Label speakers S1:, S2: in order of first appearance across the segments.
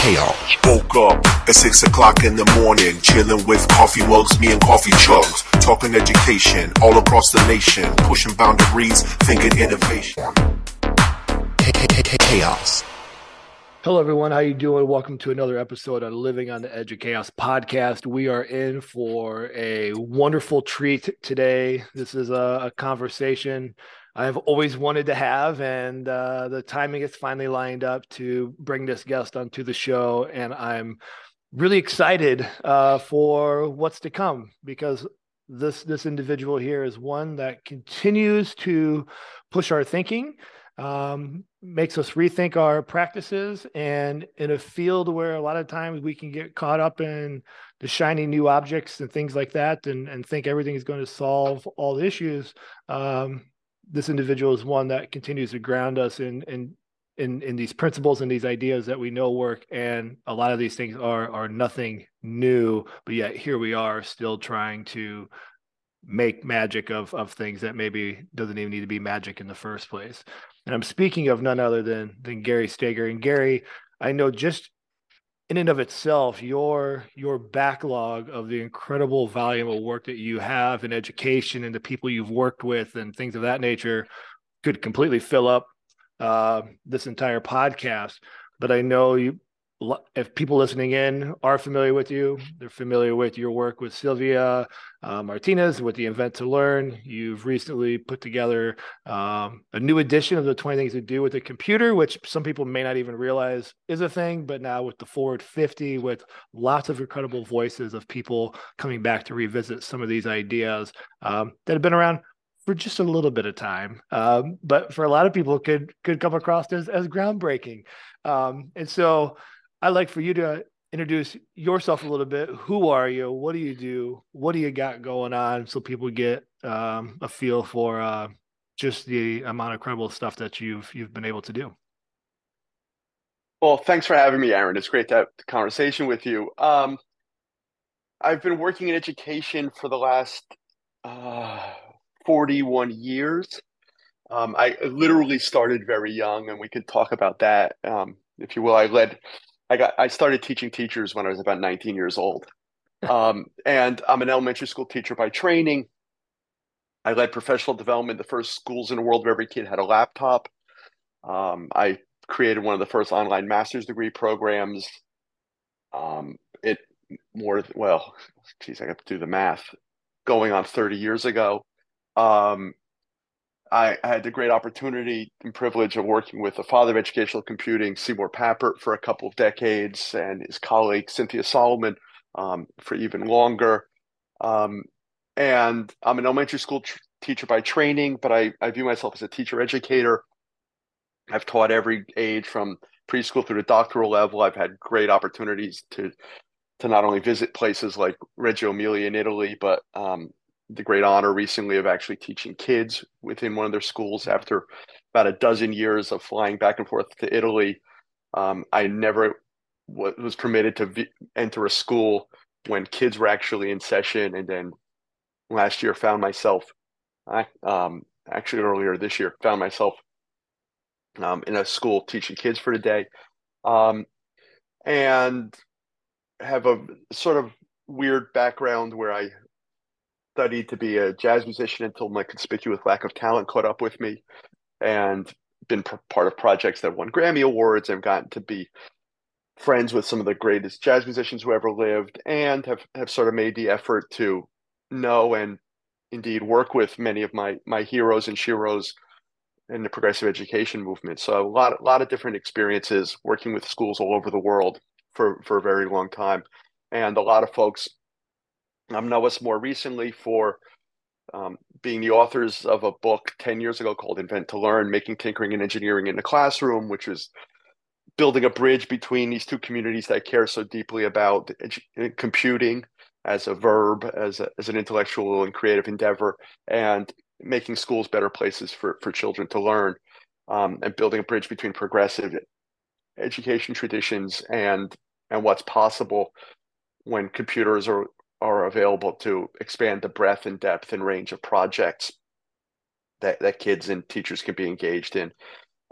S1: chaos. Woke up at six o'clock in the morning, chilling with coffee mugs, me and coffee chugs, talking education all across the nation, pushing boundaries, thinking innovation. Chaos.
S2: Hello, everyone. How you doing? Welcome to another episode of Living on the Edge of Chaos podcast. We are in for a wonderful treat today. This is a, a conversation I've always wanted to have, and uh, the timing is finally lined up to bring this guest onto the show. And I'm really excited uh, for what's to come because this this individual here is one that continues to push our thinking um, makes us rethink our practices and in a field where a lot of times we can get caught up in the shiny new objects and things like that and, and think everything is going to solve all the issues um, this individual is one that continues to ground us in in in in these principles and these ideas that we know work and a lot of these things are are nothing new but yet here we are still trying to make magic of of things that maybe doesn't even need to be magic in the first place and I'm speaking of none other than than Gary Stager. And Gary, I know just in and of itself, your your backlog of the incredible volume of work that you have in education and the people you've worked with and things of that nature could completely fill up uh, this entire podcast. But I know you if people listening in are familiar with you, they're familiar with your work with Sylvia uh, Martinez with the Invent to Learn. You've recently put together um, a new edition of the 20 Things to Do with a Computer, which some people may not even realize is a thing, but now with the Forward 50, with lots of incredible voices of people coming back to revisit some of these ideas um, that have been around for just a little bit of time, um, but for a lot of people could could come across as as groundbreaking. Um, and so I'd like for you to introduce yourself a little bit. Who are you? What do you do? What do you got going on? So people get um, a feel for uh, just the amount of credible stuff that you've you've been able to do.
S3: Well, thanks for having me, Aaron. It's great to have the conversation with you. Um, I've been working in education for the last uh, 41 years. Um, I literally started very young, and we could talk about that, um, if you will. I led I got I started teaching teachers when I was about 19 years old. Um, and I'm an elementary school teacher by training. I led professional development, the first schools in the world where every kid had a laptop. Um, I created one of the first online master's degree programs. Um, it more well, geez, I got to do the math. Going on 30 years ago, um, I, had the great opportunity and privilege of working with the father of educational computing, Seymour Papert, for a couple of decades, and his colleague Cynthia Solomon um, for even longer. Um, and I'm an elementary school tr- teacher by training, but I, I view myself as a teacher educator. I've taught every age from preschool through the doctoral level. I've had great opportunities to to not only visit places like Reggio Emilia in Italy, but um, the great honor recently of actually teaching kids within one of their schools after about a dozen years of flying back and forth to Italy. Um, I never was permitted to v- enter a school when kids were actually in session. And then last year found myself, um, actually earlier this year, found myself um, in a school teaching kids for the day. Um, and have a sort of weird background where I studied to be a jazz musician until my conspicuous lack of talent caught up with me, and been part of projects that won Grammy awards and gotten to be friends with some of the greatest jazz musicians who ever lived, and have have sort of made the effort to know and indeed work with many of my my heroes and sheroes in the progressive education movement. So a lot a lot of different experiences working with schools all over the world for for a very long time, and a lot of folks um, know us more recently for um, being the authors of a book 10 years ago called Invent to Learn Making Tinkering and Engineering in the Classroom, which is building a bridge between these two communities that care so deeply about edu- computing as a verb, as, a, as an intellectual and creative endeavor, and making schools better places for, for children to learn, um, and building a bridge between progressive education traditions and and what's possible when computers are are available to expand the breadth and depth and range of projects that, that kids and teachers can be engaged in.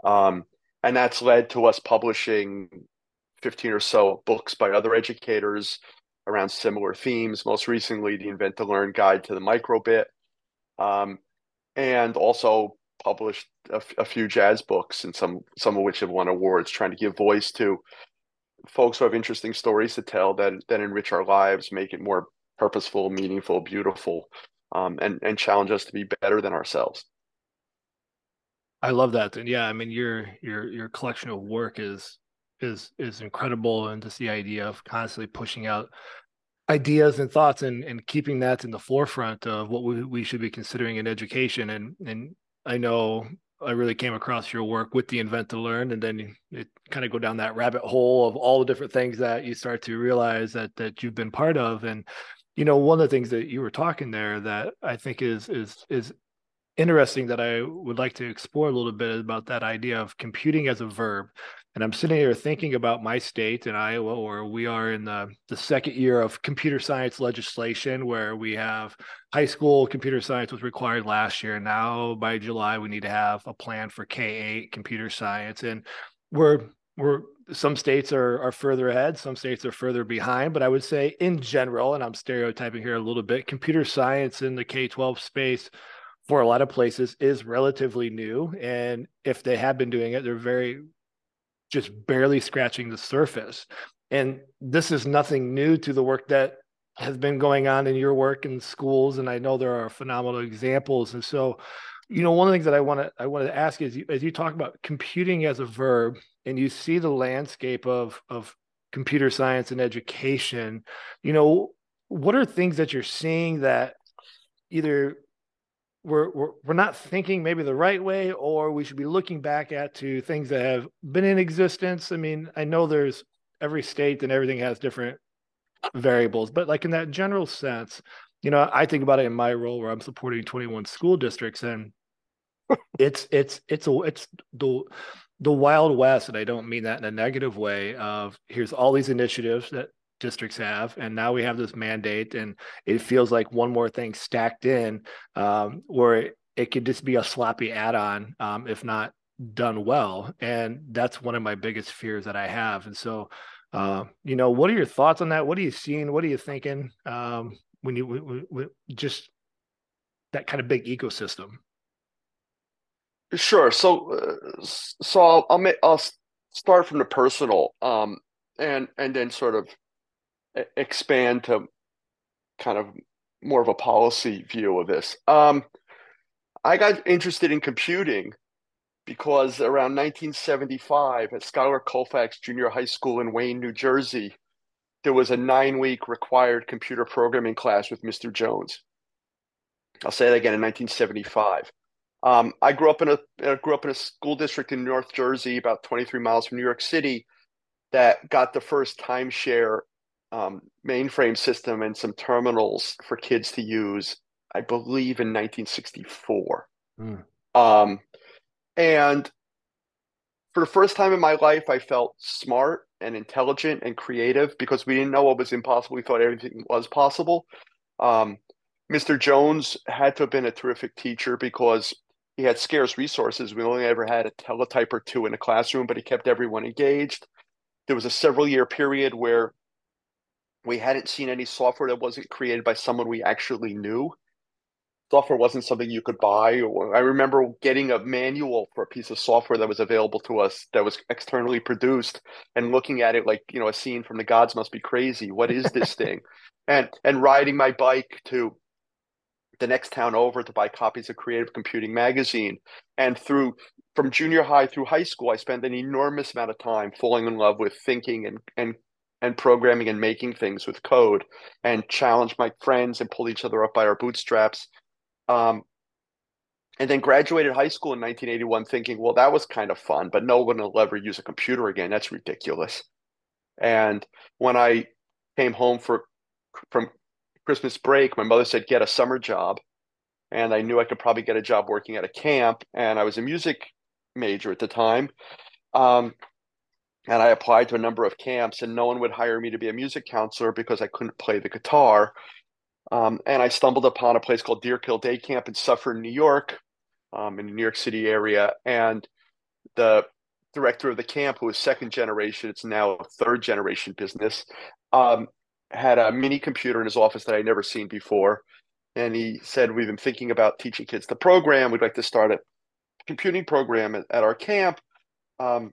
S3: Um, and that's led to us publishing 15 or so books by other educators around similar themes. Most recently, the Invent to Learn Guide to the Microbit, um, and also published a, a, few jazz books, and some some of which have won awards, trying to give voice to folks who have interesting stories to tell that that enrich our lives, make it more purposeful, meaningful, beautiful, um, and and challenge us to be better than ourselves.
S2: I love that. And yeah, I mean your your your collection of work is is is incredible and just the idea of constantly pushing out ideas and thoughts and and keeping that in the forefront of what we, we should be considering in education and and I know I really came across your work with the invent to learn and then it kind of go down that rabbit hole of all the different things that you start to realize that that you've been part of and you know one of the things that you were talking there that I think is is is interesting that I would like to explore a little bit about that idea of computing as a verb. And I'm sitting here thinking about my state in Iowa, where we are in the, the second year of computer science legislation, where we have high school computer science was required last year. Now by July, we need to have a plan for K8 computer science. And we're we're some states are are further ahead, some states are further behind. But I would say in general, and I'm stereotyping here a little bit, computer science in the K-12 space for a lot of places is relatively new. And if they have been doing it, they're very just barely scratching the surface. And this is nothing new to the work that has been going on in your work in schools. And I know there are phenomenal examples. And so, you know, one of the things that I want to I wanted to ask is as you talk about computing as a verb and you see the landscape of of computer science and education, you know, what are things that you're seeing that either we're, we're we're not thinking maybe the right way or we should be looking back at to things that have been in existence? I mean i know there's every state and everything has different variables but like in that general sense you know i think about it in my role where i'm supporting 21 school districts and it's it's it's a it's the the wild west and i don't mean that in a negative way of here's all these initiatives that districts have and now we have this mandate and it feels like one more thing stacked in um, where it, it, could just be a sloppy add-on um, if not done well. And that's one of my biggest fears that i have. And so uh, you know what are your thoughts on that? What are you seeing? What are you thinking um, when you w- w- just that kind of big ecosystem
S3: sure so uh, so i'll I'll, make, I'll start from the personal um, and and then sort of expand to kind of more of a policy view of this. Um, I got interested in computing because around 1975 at Schuyler Colfax Junior High School in Wayne, New Jersey, there was a nine week required computer programming class with Mr. Jones. I'll say that again in 1975. Um, I grew up in a I grew up in a school district in North Jersey, about 23 miles from New York City, that got the first timeshare um, mainframe system and some terminals for kids to use, I believe, in 1964. Mm. Um, and for the first time in my life, I felt smart and intelligent and creative because we didn't know what was impossible. We thought everything was possible. Um, Mr. Jones had to have been a terrific teacher because he had scarce resources. We only ever had a teletype or two in a classroom, but he kept everyone engaged. There was a several year period where we hadn't seen any software that wasn't created by someone we actually knew. Software wasn't something you could buy. I remember getting a manual for a piece of software that was available to us that was externally produced and looking at it like, you know, a scene from The Gods Must Be Crazy. What is this thing? And and riding my bike to the next town over to buy copies of Creative Computing magazine. And through from junior high through high school, I spent an enormous amount of time falling in love with thinking and and and programming and making things with code and challenge my friends and pull each other up by our bootstraps. Um, and then graduated high school in 1981 thinking, well, that was kind of fun, but no one will ever use a computer again. That's ridiculous. And when I came home for from Christmas break, my mother said, get a summer job. And I knew I could probably get a job working at a camp. And I was a music major at the time. Um, and I applied to a number of camps, and no one would hire me to be a music counselor because I couldn't play the guitar. Um, and I stumbled upon a place called Deerkill Day Camp in Suffern, New York, um, in the New York City area, and the director of the camp, who was second generation, it's now a third generation business, um, had a mini computer in his office that I'd never seen before. And he said, We've been thinking about teaching kids to program. We'd like to start a computing program at, at our camp. Um,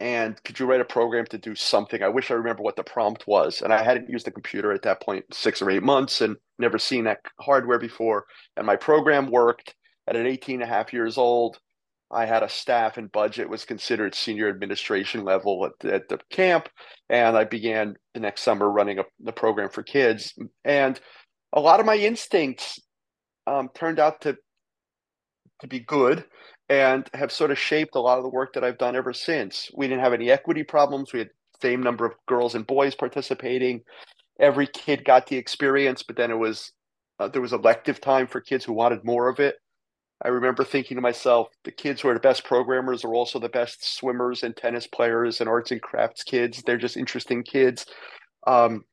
S3: and could you write a program to do something? I wish I remember what the prompt was. And I hadn't used the computer at that point six or eight months and never seen that hardware before. And my program worked at an 18 and a half years old. I had a staff and budget was considered senior administration level at, at the camp. And I began the next summer running a, the program for kids. And a lot of my instincts um, turned out to to be good and have sort of shaped a lot of the work that I've done ever since. We didn't have any equity problems. We had same number of girls and boys participating. Every kid got the experience, but then it was uh, there was elective time for kids who wanted more of it. I remember thinking to myself, the kids who are the best programmers are also the best swimmers and tennis players and arts and crafts kids. They're just interesting kids. Um,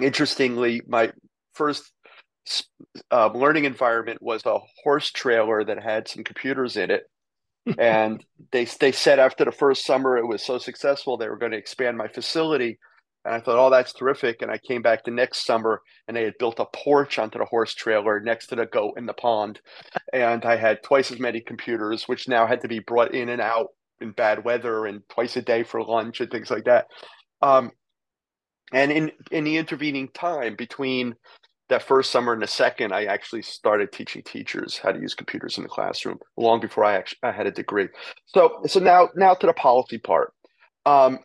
S3: interestingly, my first uh, learning environment was a horse trailer that had some computers in it. and they they said after the first summer it was so successful they were going to expand my facility and I thought, oh, that's terrific. And I came back the next summer and they had built a porch onto the horse trailer next to the goat in the pond. And I had twice as many computers, which now had to be brought in and out in bad weather and twice a day for lunch and things like that. Um, and in, in the intervening time between that first summer and the second, I actually started teaching teachers how to use computers in the classroom long before I actually I had a degree. So so now now to the policy part. Um,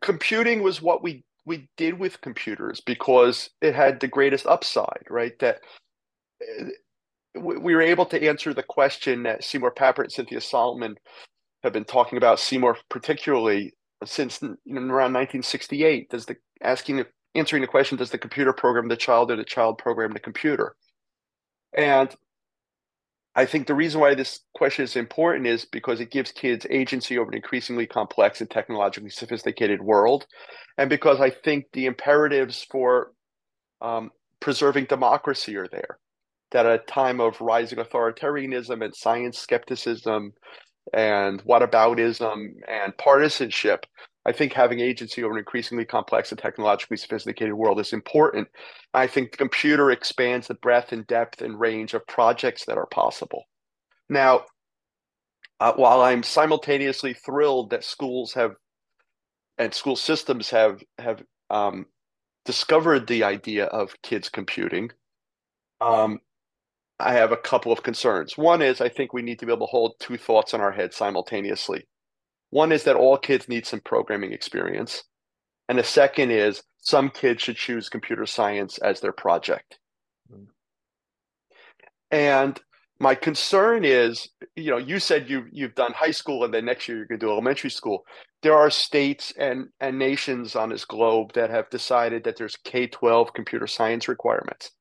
S3: computing was what we we did with computers because it had the greatest upside, right? That uh, we were able to answer the question that Seymour Papert and Cynthia Solomon have been talking about. Seymour, particularly since around 1968, does the asking answering the question: Does the computer program the child, or the child program the computer? And I think the reason why this question is important is because it gives kids agency over an increasingly complex and technologically sophisticated world. And because I think the imperatives for um, preserving democracy are there. That at a time of rising authoritarianism and science skepticism and whataboutism and partisanship, I think having agency over an increasingly complex and technologically sophisticated world is important. I think the computer expands the breadth and depth and range of projects that are possible. Now, uh, while I'm simultaneously thrilled that schools have and school systems have have um, discovered the idea of kids computing, um, I have a couple of concerns. One is I think we need to be able to hold two thoughts in our head simultaneously. One is that all kids need some programming experience. And the second is some kids should choose computer science as their project. Mm-hmm. And my concern is, you know, you said you you've done high school and then next year you're going to do elementary school. There are states and and nations on this globe that have decided that there's K-12 computer science requirements.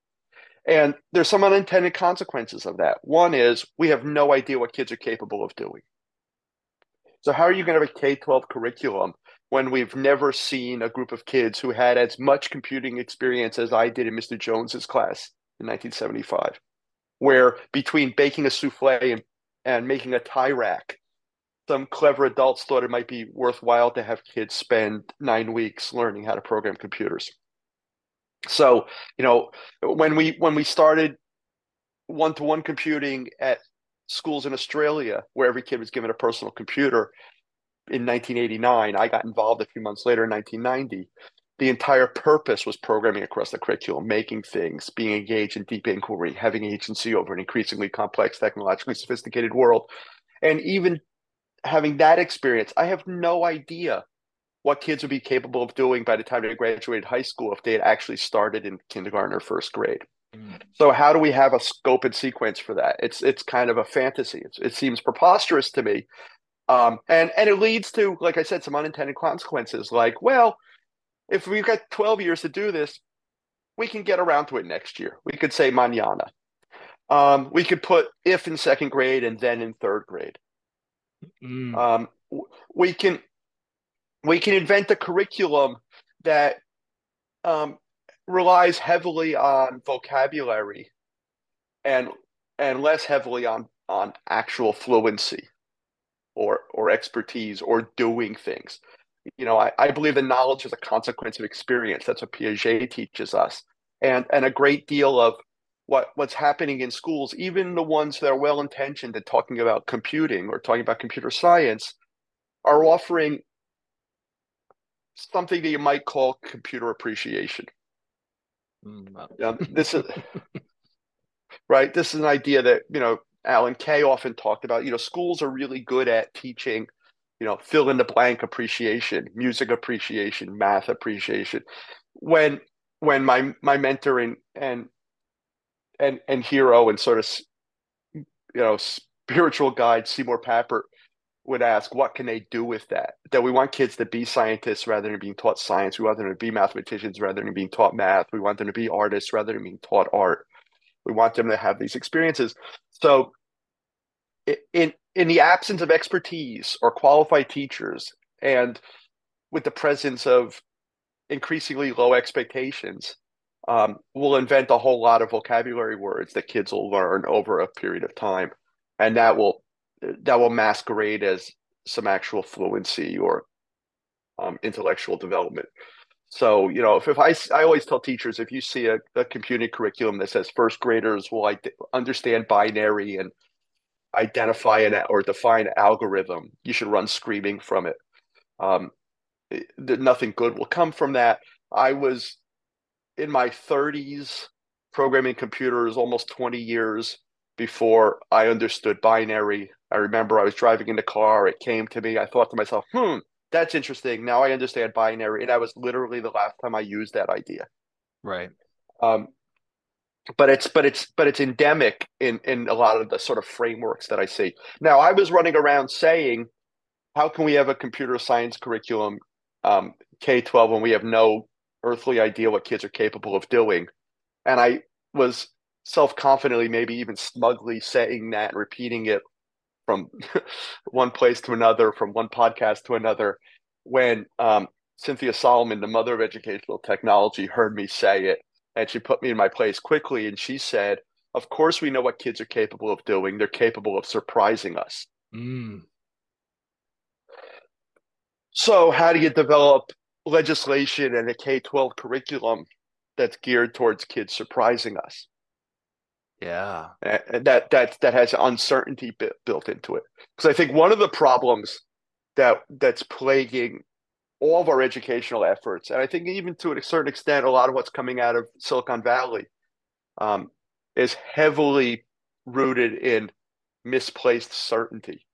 S3: And there's some unintended consequences of that. One is we have no idea what kids are capable of doing. So how are you going to have a K 12 curriculum when we've never seen a group of kids who had as much computing experience as I did in Mr. Jones's class in 1975, where between baking a souffle and, and making a tie rack, some clever adults thought it might be worthwhile to have kids spend nine weeks learning how to program computers. So, you know, when we when we started one-to-one computing at schools in Australia where every kid was given a personal computer in 1989. I got involved a few months later in 1990. The entire purpose was programming across the curriculum, making things, being engaged in deep inquiry, having agency over an increasingly complex, technologically sophisticated world. And even having that experience, I have no idea what kids would be capable of doing by the time they graduated high school if they had actually started in kindergarten or first grade. So how do we have a scope and sequence for that? It's it's kind of a fantasy. It's, it seems preposterous to me, um, and and it leads to, like I said, some unintended consequences. Like, well, if we've got twelve years to do this, we can get around to it next year. We could say mañana. Um, we could put if in second grade and then in third grade. Mm. Um, we can we can invent a curriculum that um, relies heavily on vocabulary and and less heavily on on actual fluency. or or expertise or doing things. You know, I, I believe that knowledge is a consequence of experience. That's what Piaget teaches us. And and a great deal of what what's happening in schools, even the ones that are well intentioned and talking about computing or talking about computer science, are offering something that you might call computer appreciation. Mm, this is right. This is an idea that you know Alan Kay often talked about. You know, schools are really good at teaching, you know, fill in the blank appreciation, music appreciation, math appreciation. When when my my mentor and and and and hero and sort of you know spiritual guide Seymour Papert would ask, what can they do with that? That we want kids to be scientists rather than being taught science. We want them to be mathematicians rather than being taught math. We want them to be artists rather than being taught art. We want them to have these experiences. So, in in the absence of expertise or qualified teachers, and with the presence of increasingly low expectations, um, we'll invent a whole lot of vocabulary words that kids will learn over a period of time, and that will that will masquerade as some actual fluency or um, intellectual development. So, you know, if, if I, I always tell teachers, if you see a, a computing curriculum that says first graders will like understand binary and identify an or define algorithm, you should run screaming from it. Um, it, nothing good will come from that. I was in my 30s programming computers almost 20 years before I understood binary. I remember I was driving in the car, it came to me. I thought to myself, hmm, that's interesting. Now I understand binary. And that was literally the last time I used that idea.
S2: Right.
S3: Um, but it's but it's but it's endemic in in a lot of the sort of frameworks that I see. Now I was running around saying, how can we have a computer science curriculum um, K twelve when we have no earthly idea what kids are capable of doing? And I was self confidently, maybe even smugly saying that and repeating it from one place to another, from one podcast to another, when um, Cynthia Solomon, the mother of educational technology, heard me say it. And she put me in my place quickly. And she said, Of course, we know what kids are capable of doing. They're capable of surprising us.
S2: Mm.
S3: So, how do you develop legislation and a K 12 curriculum that's geared towards kids surprising us?
S2: Yeah,
S3: and that that that has uncertainty built into it. Because I think one of the problems that that's plaguing all of our educational efforts, and I think even to a certain extent, a lot of what's coming out of Silicon Valley, um, is heavily rooted in misplaced certainty.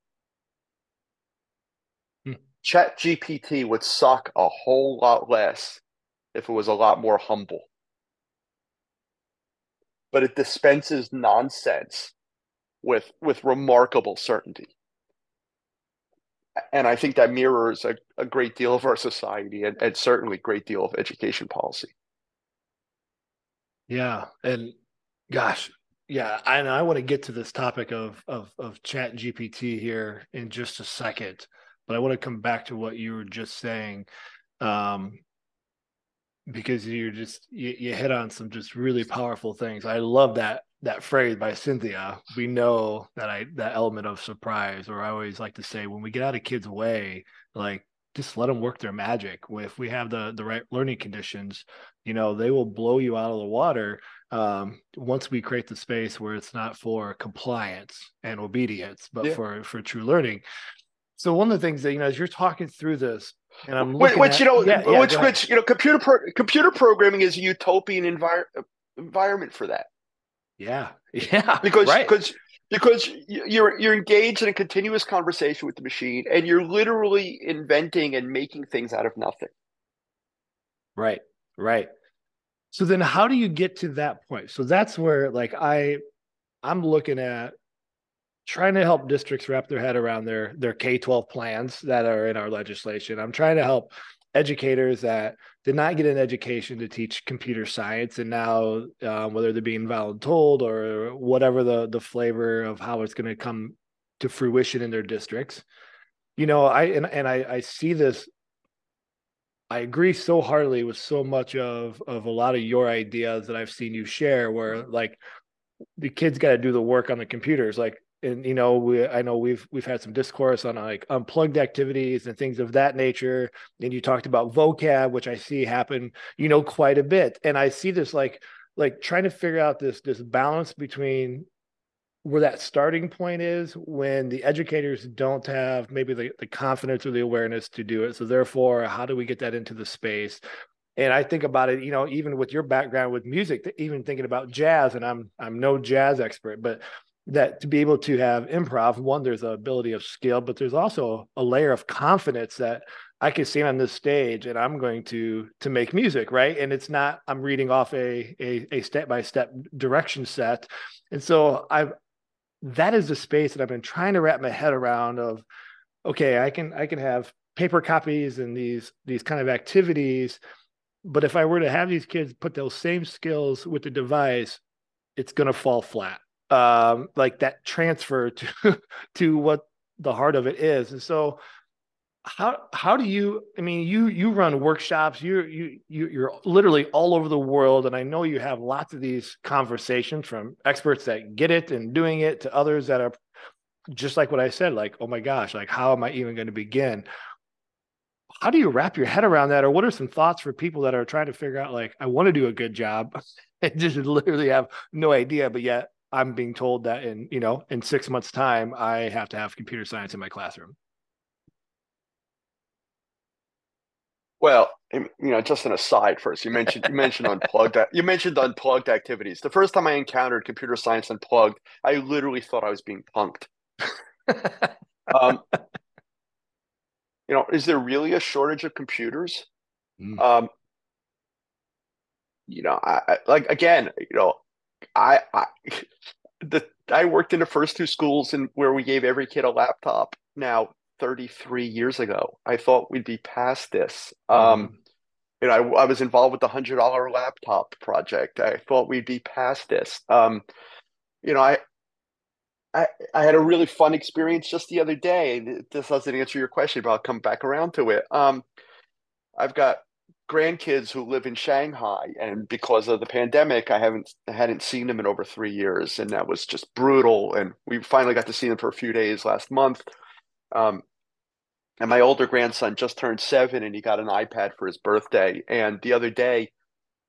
S3: Hmm. Chat GPT would suck a whole lot less if it was a lot more humble but it dispenses nonsense with with remarkable certainty. And I think that mirrors a, a great deal of our society and, and certainly a great deal of education policy.
S2: Yeah. And gosh, yeah, and I want to get to this topic of of of chat GPT here in just a second, but I want to come back to what you were just saying. Um, because you're just you, you hit on some just really powerful things. I love that that phrase by Cynthia. We know that I that element of surprise, or I always like to say when we get out of kids' way, like just let them work their magic. If we have the the right learning conditions, you know, they will blow you out of the water. Um, once we create the space where it's not for compliance and obedience, but yeah. for for true learning. So one of the things that you know, as you're talking through this,
S3: which, which at, you know, yeah, yeah, which which you know, computer pro- computer programming is a utopian envir- environment for that.
S2: Yeah, yeah,
S3: because right. because because you're you're engaged in a continuous conversation with the machine, and you're literally inventing and making things out of nothing.
S2: Right, right. So then, how do you get to that point? So that's where, like, I I'm looking at trying to help districts wrap their head around their their K-12 plans that are in our legislation. I'm trying to help educators that did not get an education to teach computer science and now um, whether they're being voluntold or whatever the the flavor of how it's going to come to fruition in their districts you know i and, and i i see this i agree so heartily with so much of of a lot of your ideas that i've seen you share where like the kids got to do the work on the computers like and you know we i know we've we've had some discourse on like unplugged activities and things of that nature and you talked about vocab which i see happen you know quite a bit and i see this like like trying to figure out this this balance between where that starting point is when the educators don't have maybe the, the confidence or the awareness to do it so therefore how do we get that into the space? And i think about it you know even with your background with music even thinking about jazz and i'm i'm no jazz expert but that to be able to have improv one there's a ability of skill but there's also a layer of confidence that i can stand on this stage and i'm going to to make music right? And it's not i'm reading off a a, a step-by-step direction set. And so i've that is the space that i've been trying to wrap my head around of okay i can i can have paper copies and these these kind of activities but if i were to have these kids put those same skills with the device it's going to fall flat um, like that transfer to to what the heart of it is. And so how how do you i mean you you run workshops you you you you're literally all over the world. And i know you have lots of these conversations from experts that get it and doing it to others that are just like what i said like oh my gosh like how am i even going to begin? How do you wrap your head around that? Or what are some thoughts for people that are trying to figure out like i want to do a good job and just literally have no idea but yet I'm being told that in, you know, in six months time, I have to have computer science in my classroom.
S3: Well, you know, just an aside first. You mentioned you mentioned unplugged. You mentioned unplugged activities. The first time I encountered computer science unplugged, I literally thought I was being punked. um, you know, is there really a shortage of computers? Mm. Um, you know, I, I, like again, you know, I, I the I worked in the first two schools and where we gave every kid a laptop. Now, 33 years ago, I thought we'd be past this. Um, mm-hmm. Um, you know, I, I, was involved with the hundred dollar laptop project. I thought we'd be past this. Um, you know, I, I, I had a really fun experience just the other day. This doesn't answer your question, but I'll come back around to it. Um, I've got grandkids who live in Shanghai, and because of the pandemic, I haven't hadn't seen them in over three years, and that was just brutal. And we finally got to see them for a few days last month. Um, and my older grandson just turned seven, and he got an iPad for his birthday. And the other day,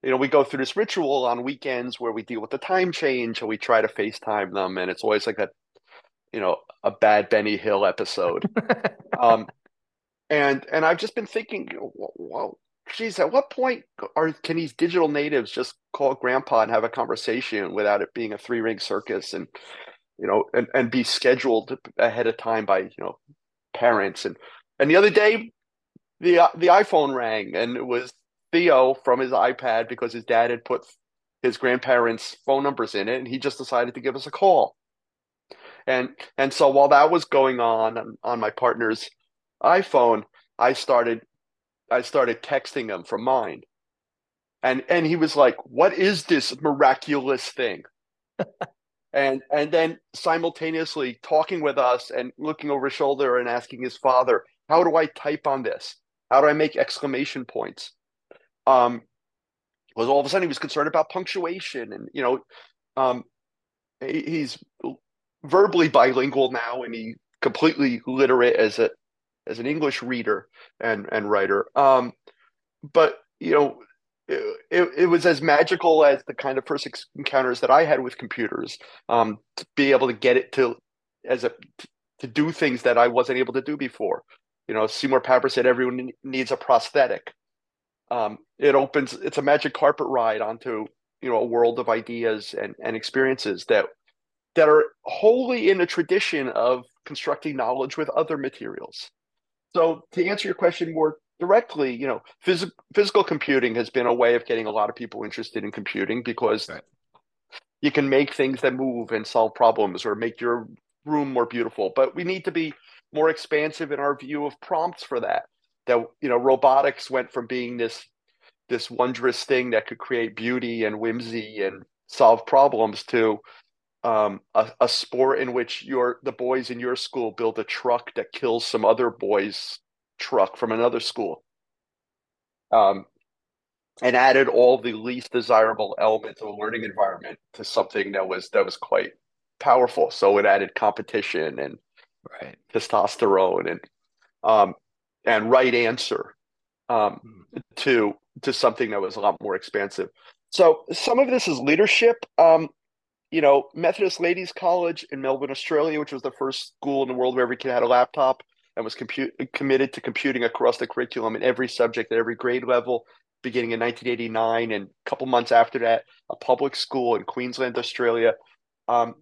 S3: you know, we go through this ritual on weekends where we deal with the time change, and we try to FaceTime them, and it's always like a, you know, a bad Benny Hill episode. um, and and I've just been thinking, well, geez, at what point are can these digital natives just call grandpa and have a conversation without it being a three ring circus and you know and, and be scheduled ahead of time by you know parents and and the other day the the iPhone rang and it was Theo from his iPad because his dad had put his grandparents' phone numbers in it and he just decided to give us a call. And and so while that was going on on, on my partner's iPhone, I started I started texting him from mine. And and he was like, "What is this miraculous thing?" and and then simultaneously talking with us and looking over his shoulder and asking his father, "How do I type on this? How do I make exclamation points?" Um, was all of a sudden he was concerned about punctuation and you know, um, he, he's verbally bilingual now and he completely literate as a as an English reader and and writer. Um, but you know, it, it was as magical as the kind of first encounters that I had with computers. Um, to be able to get it to as a to do things that I wasn't able to do before. You know, Seymour Papert said everyone needs a prosthetic. Um, it opens. It's a magic carpet ride onto you know a world of ideas and and experiences that that are wholly in a tradition of constructing knowledge with other materials. So to answer your question more directly, you know, phys- physical computing has been a way of getting a lot of people interested in computing because right. you can make things that move and solve problems or make your room more beautiful. But we need to be more expansive in our view of prompts for that. That you know, robotics went from being this this wondrous thing that could create beauty and whimsy and solve problems to um, a, a sport in which your the boys in your school build a truck that kills some other boys' truck from another school, um, and added all the least desirable elements of a learning environment to something that was that was quite powerful. So it added competition and
S2: right.
S3: testosterone and um, and right answer um, mm. to to something that was a lot more expansive. So some of this is leadership. Um, you know, Methodist Ladies College in Melbourne, Australia, which was the first school in the world where every kid had a laptop and was committed to computing across the curriculum in every subject at every grade level, beginning in 1989. And a couple months after that, a public school in Queensland, Australia, um,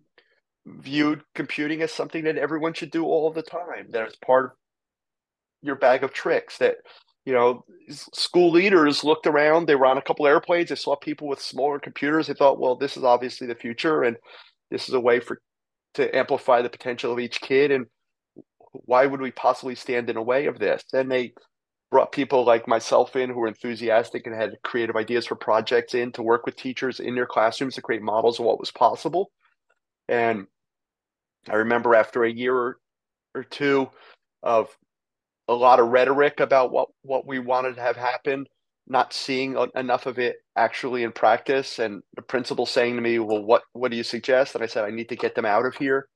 S3: viewed computing as something that everyone should do all the time, that it's part of your bag of tricks, that you know, school leaders looked around. They were on a couple airplanes. They saw people with smaller computers. They thought, well, this is obviously the future, and this is a way for to amplify the potential of each kid. And why would we possibly stand in the way of this? Then they brought people like myself in who were enthusiastic and had creative ideas for projects in to work with teachers in their classrooms to create models of what was possible. And I remember after a year or, or two of a lot of rhetoric about what what we wanted to have happen not seeing enough of it actually in practice. And the principal saying to me well what what do you suggest? And i said i need to get them out of here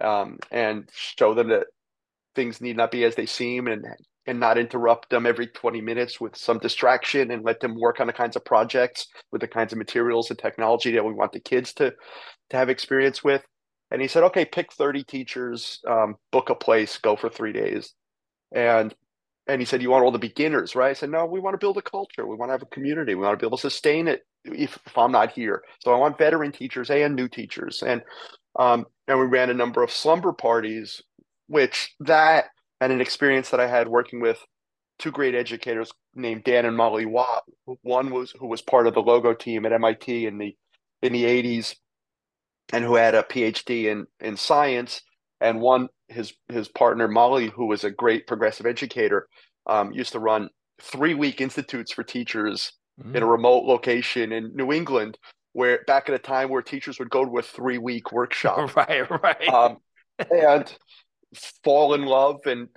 S3: um, and show them that things need not be as they seem and and not interrupt them every 20 minutes with some distraction and let them work on the kinds of projects with the kinds of materials and technology that we want the kids to to have experience with. And he said okay pick 30 teachers um, book a place go for three days and and he said, You want all the beginners, right? I said, No, we want to build a culture. We want to have a community. We want to be able to sustain it if, if I'm not here. So I want veteran teachers and new teachers. And um, and we ran a number of slumber parties, which that and an experience that I had working with two great educators named Dan and Molly Watt. One was who was part of the logo team at MIT in the in the 80s and who had a PhD in in science and one his his partner Molly, who was a great progressive educator, um, used to run three week institutes for teachers mm. in a remote location in New England, where back at a time where teachers would go to a three week workshop,
S2: right, right,
S3: um, and fall in love and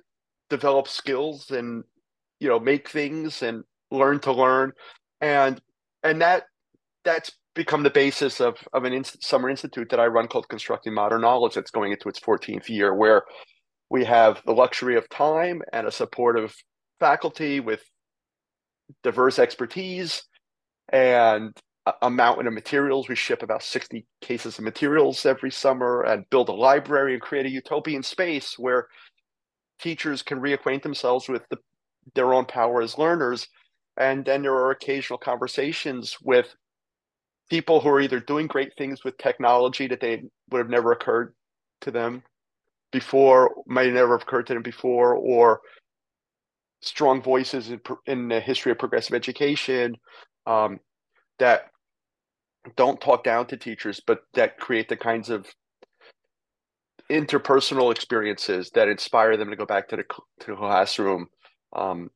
S3: develop skills and you know make things and learn to learn. And and that that's become the basis of, of an inst- summer institute that I run called Constructing Modern Knowledge that's going into its 14th year, where we have the luxury of time and a supportive faculty with diverse expertise and a, mountain of materials. We ship about 60 cases of materials every summer and build a library and create a utopian space where teachers can reacquaint themselves with the, their own power as learners. And then there are occasional conversations with people who are either doing great things with technology that they would have never occurred to them before, might never have occurred to them before, or strong voices in, in the history of progressive education um, that don't talk down to teachers, but that create the kinds of interpersonal experiences that inspire them to go back to the to the classroom um,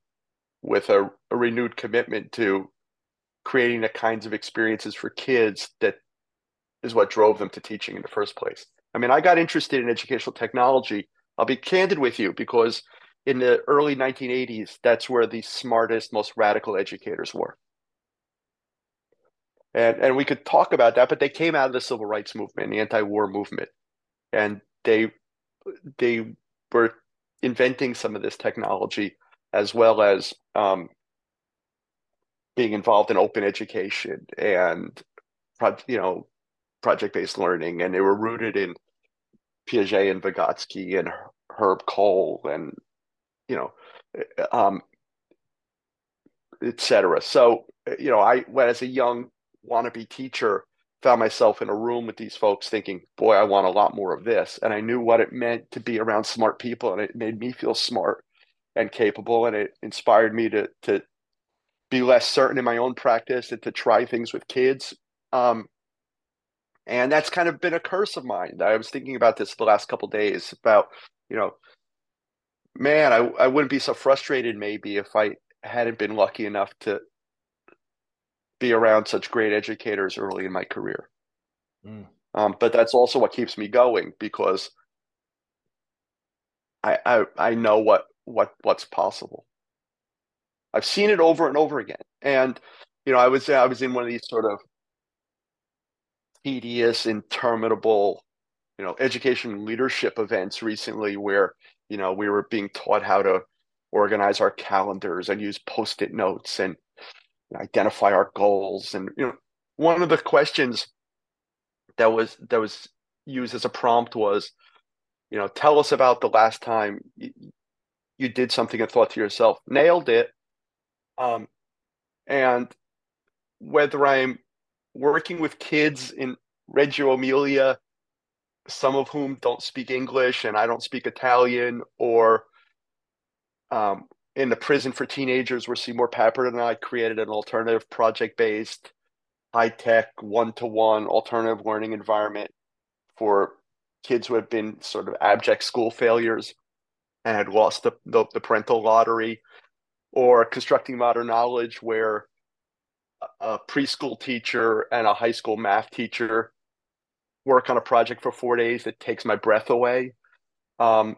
S3: with a, a renewed commitment to creating the kinds of experiences for kids that is what drove them to teaching in the first place. I mean, I got interested in educational technology. I'll be candid with you because in the early 1980s, that's where the smartest, most radical educators were. And, and we could talk about that, but they came out of the civil rights movement, the anti-war movement, and they they were inventing some of this technology as well as um, being involved in open education and you know project based learning, and they were rooted in Piaget and Vygotsky and Herb Kohl and you know, um, etc. So you know, I when as a young wannabe teacher found myself in a room with these folks thinking, boy, I want a lot more of this. And I knew what it meant to be around smart people and it made me feel smart and capable and it inspired me to to be less certain in my own practice and to try things with kids. Um, and that's kind of been a curse of mine. I was thinking about this the last couple days about, you know, man, I, I wouldn't be so frustrated maybe if I hadn't been lucky enough to be around such great educators early in my career. Mm. Um, but that's also what keeps me going because I, I I know what what what's possible. I've seen it over and over again. And you know, I was I was in one of these sort of tedious, interminable you know education leadership events recently where you know we were being taught how to organize our calendars and use post-it notes and identify our goals and you know one of the questions that was that was used as a prompt was you know tell us about the last time you, you did something and thought to yourself nailed it um and whether i'm working with kids in reggio emilia some of whom don't speak english and i don't speak italian or um, in the prison for teenagers where Seymour Papert and I created an alternative project based, high tech, one to one alternative learning environment for kids who had been sort of abject school failures and had lost the, the, the parental lottery, or constructing modern knowledge where a preschool teacher and a high school math teacher work on a project for four days that takes my breath away. Um,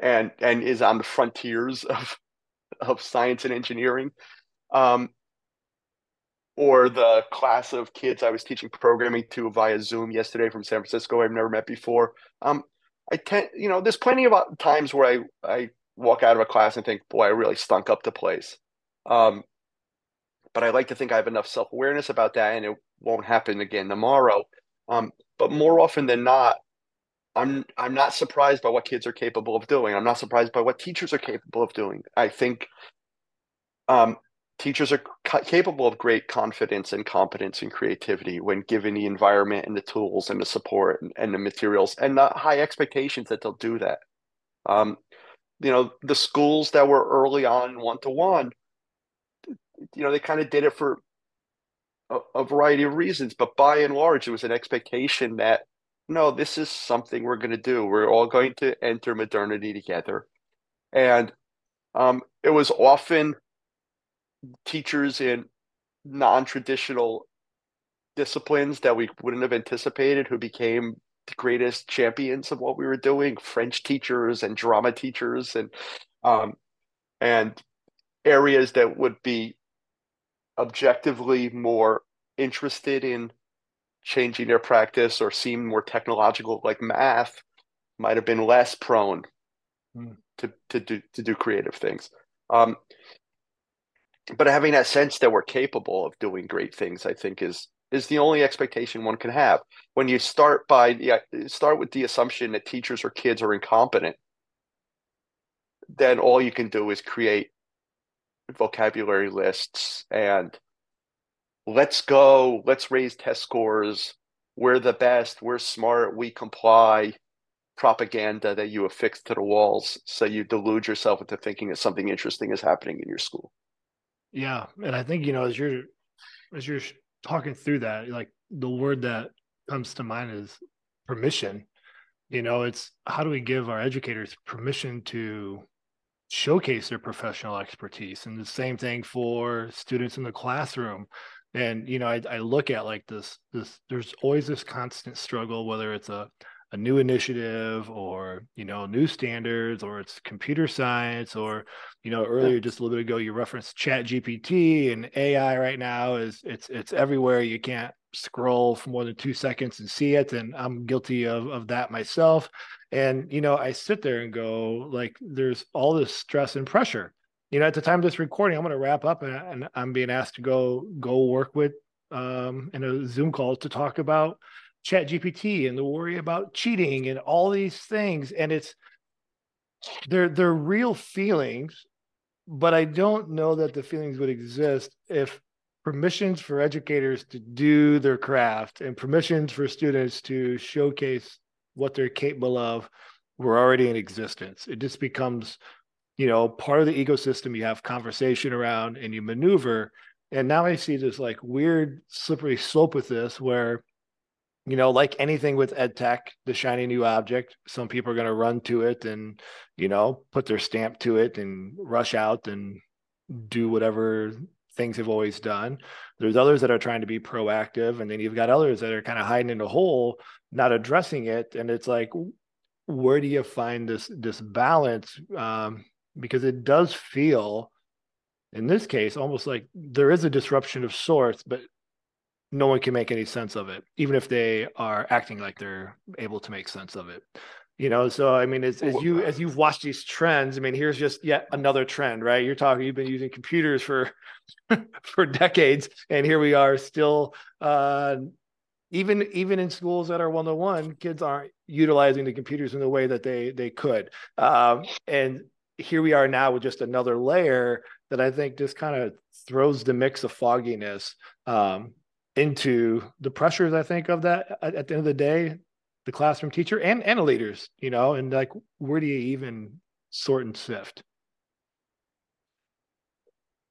S3: and and is on the frontiers of of science and engineering. Um, or the class of kids I was teaching programming to via Zoom yesterday from San Francisco I've never met before. Um, I tend, you know, there's plenty of times where I I walk out of a class and think, boy, I really stunk up the place. Um, but I like to think I have enough self awareness about that, and it won't happen again tomorrow. Um, but more often than not, I'm I'm not surprised by what kids are capable of doing. I'm not surprised by what teachers are capable of doing. I think um, teachers are ca- capable of great confidence and competence and creativity when given the environment and the tools and the support and, and the materials and the high expectations that they'll do that. Um, you know, the schools that were early on one to one, you know, they kind of did it for a, a variety of reasons, but by and large, it was an expectation that no, this is something we're going to do. We're all going to enter modernity together. And um, it was often teachers in non traditional disciplines that we wouldn't have anticipated who became greatest champions of what we were doing French teachers and drama teachers and um, and areas that would be objectively more interested in changing their practice or seem more technological like math might have been less prone mm. to, to do to do creative things um, but having that sense that we're capable of doing great things i think is is the only expectation one can have when you start by yeah, start with the assumption that teachers or kids are incompetent then all you can do is create vocabulary lists and let's go, let's raise test scores. We're the best, we're smart, we comply propaganda that you affix to the walls so you delude yourself into thinking that something interesting is happening in your school.
S2: Yeah, and I think you know as you're as you're talking through that, like the word that comes to mind is permission. You know, it's how do we give our educators permission to showcase their professional expertise and the same thing for students in the classroom and you know I, I look at like this this there's always this constant struggle whether it's a a new initiative or you know new standards or it's computer science or you know earlier just a little bit ago you referenced chat gpt and ai right now is it's it's everywhere. You can't scroll for more than two seconds and see it and i'm guilty of, of that myself. And you know i sit there and go like there's all this stress and pressure. You know, at the time of this recording, I'm going to wrap up and, and, I'm being asked to go go work with um, in a Zoom call to talk about Chat GPT and the worry about cheating and all these things. And it's they're they're real feelings, but I don't know that the feelings would exist if permissions for educators to do their craft and permissions for students to showcase what they're capable of were already in existence. It just becomes you know, part of the ecosystem you have conversation around and you maneuver. And now I see this like weird slippery slope with this where, you know, like anything with ed tech, the shiny new object, some people are going to run to it and, you know, put their stamp to it and rush out and do whatever things have always done. There's others that are trying to be proactive, and then you've got others that are kind of hiding in a hole, not addressing it. And it's like, where do you find this this balance? Um, because it does feel in this case almost like there is a disruption of sorts but no one can make any sense of it, even if they are acting like they're able to make sense of it. You know, so I mean, as, as you as you've watched these trends, I mean, here's just yet another trend, right? You're talking, you've been using computers for for decades, and here we are still uh, even even in schools that are one to one, kids aren't utilizing the computers in the way that they they could. Um, and here we are now with just another layer that I think just kind of throws the mix of fogginess um, into the pressures. I think of that at, at the end of the day, the classroom teacher and and the leaders, you know, and like where do you even sort and sift?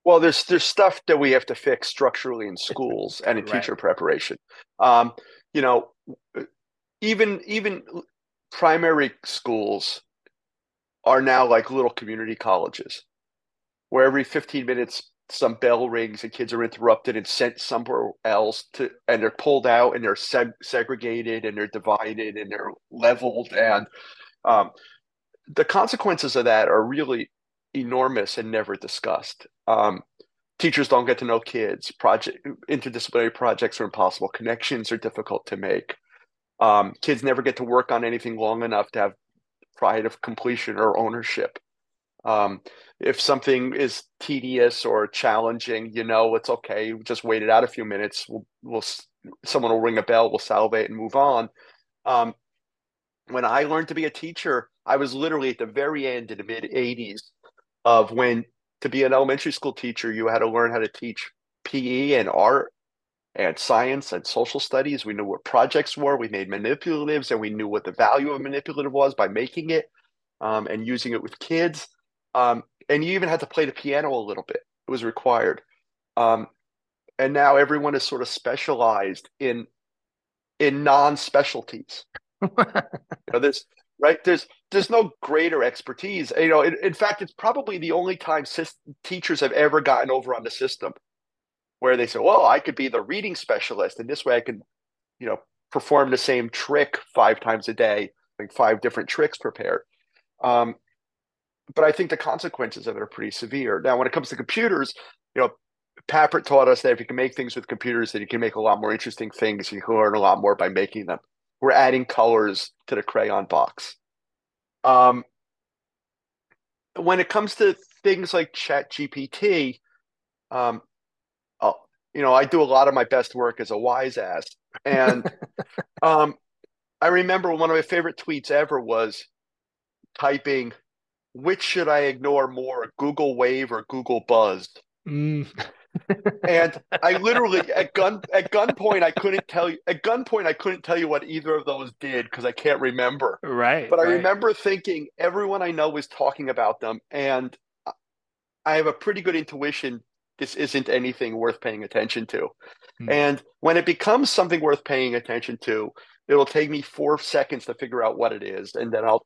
S3: Well, there's there's stuff that we have to fix structurally in schools and in right. teacher preparation. Um, you know, even even primary schools are now like little community colleges, where every 15 minutes some bell rings and kids are interrupted and sent somewhere else to, and they're pulled out and they're seg- segregated and they're divided and they're leveled and um, the consequences of that are really enormous and never discussed. Um, teachers don't get to know kids. Project interdisciplinary projects are impossible. Connections are difficult to make. Um, kids never get to work on anything long enough to have pride of completion or ownership. Um, if something is tedious or challenging, you know, it's okay. Just wait it out a few minutes. We'll, we'll someone will ring a bell. We'll salivate and move on. Um, when I learned to be a teacher, I was literally at the very end in the mid '80s of when to be an elementary school teacher, you had to learn how to teach PE and art and science and social studies. We knew what projects were. We made manipulatives, and we knew what the value of manipulative was by making it um, and using it with kids. Um, and you even had to play the piano a little bit. It was required. Um, and now everyone is sort of specialized in in non-specialties. you know, there's right there's there's no greater expertise you know in, in fact it's probably the only time teachers have ever gotten over on the system where they say well i could be the reading specialist and this way i can you know perform the same trick five times a day like five different tricks prepared um, but i think the consequences of it are pretty severe now when it comes to computers you know Papert taught us that if you can make things with computers, that you can make a lot more interesting things. You can learn a lot more by making them we're adding colors to the crayon box. Um, when it comes to things like Chat GPT, um, oh, you know, I do a lot of my best work as a wise ass, and um, I remember one of my favorite tweets ever was typing, "Which should I ignore more, Google Wave or Google Buzz?" Mm and I literally at gun at gunpoint I couldn't tell you at gunpoint I couldn't tell you what either of those did because I can't remember.
S2: Right.
S3: But
S2: I right.
S3: remember thinking everyone I know was talking about them, and I have a pretty good intuition this isn't anything worth paying attention to. Hmm. And when it becomes something worth paying attention to, it'll take me four seconds to figure out what it is, and then I'll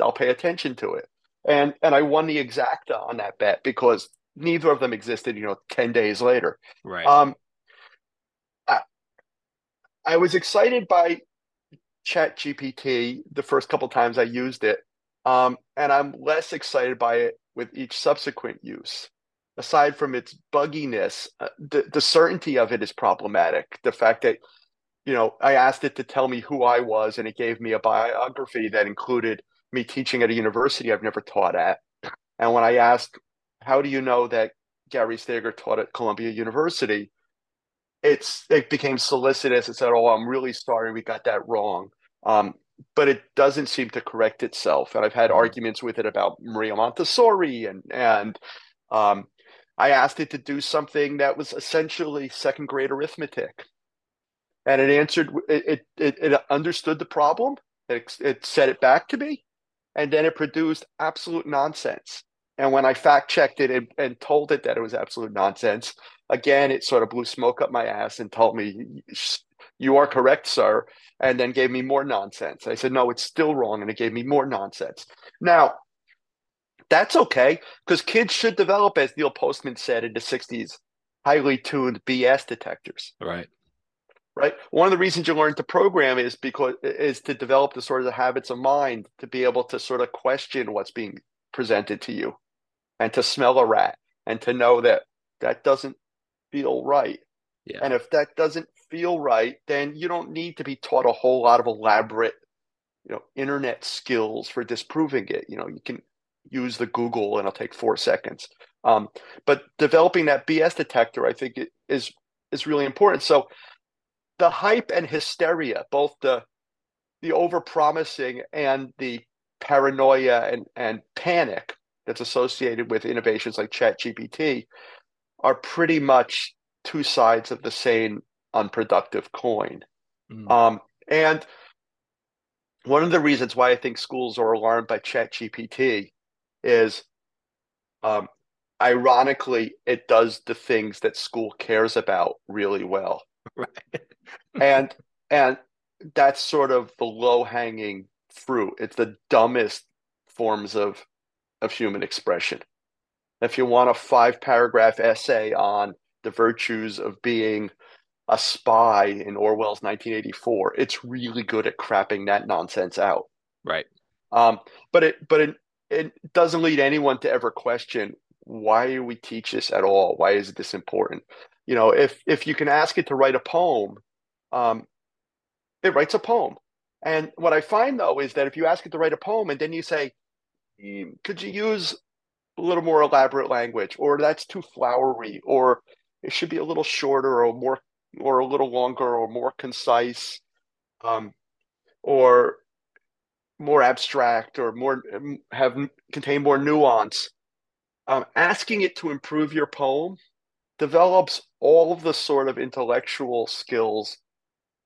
S3: I'll pay attention to it. And and I won the exacta on that bet because neither of them existed, you know, 10 days later.
S2: Right.
S3: Um, I, I was excited by Chat GPT the first couple times I used it. Um, and I'm less excited by it with each subsequent use. Aside from its bugginess, uh, the, the certainty of it is problematic. The fact that, you know, I asked it to tell me who I was and it gave me a biography that included me teaching at a university I've never taught at. And when I asked how do you know that Gary Stager taught at Columbia University? It's it became solicitous. It said, "Oh, I'm really sorry, we got that wrong." Um, but it doesn't seem to correct itself. And I've had mm-hmm. arguments with it about Maria Montessori, and and um, I asked it to do something that was essentially second grade arithmetic, and it answered. It it, it understood the problem. It, it said it back to me, and then it produced absolute nonsense. And when I fact checked it and, and told it that it was absolute nonsense, again, it sort of blew smoke up my ass and told me, You are correct, sir. And then gave me more nonsense. I said, No, it's still wrong. And it gave me more nonsense. Now, that's okay because kids should develop, as Neil Postman said in the 60s, highly tuned BS detectors.
S2: Right.
S3: Right. One of the reasons you learn to program is because is to develop the sort of the habits of mind to be able to sort of question what's being presented to you and to smell a rat and to know that that doesn't feel right.
S2: Yeah.
S3: And if that doesn't feel right, then you don't need to be taught a whole lot of elaborate, you know, internet skills for disproving it. You know, you can use the Google and it'll take four seconds. Um, but developing that BS detector, I think, is is really important. So the hype and hysteria, both the the over promising and the paranoia and, and panic that's associated with innovations like ChatGPT are pretty much two sides of the same unproductive coin. Mm. Um, and one of the reasons why I think schools are alarmed by ChatGPT is, um, ironically, it does the things that school cares about really well. Right. And and that's sort of the low hanging fruit. It's the dumbest forms of of human expression. If you want a five paragraph essay on the virtues of being a spy in Orwell's 1984, it's really good at crapping that nonsense out.
S2: Right.
S3: Um, but it but it, it doesn't lead anyone to ever question why do we teach this at all? Why is this important? You know, if if you can ask it to write a poem, um, it writes a poem. And what I find though is that if you ask it to write a poem and then you say, hmm, could you use a little more elaborate language, or that's too flowery, or it should be a little shorter or more or a little longer or more concise, um, or more abstract or more have contain more nuance. Um, asking it to improve your poem develops all of the sort of intellectual skills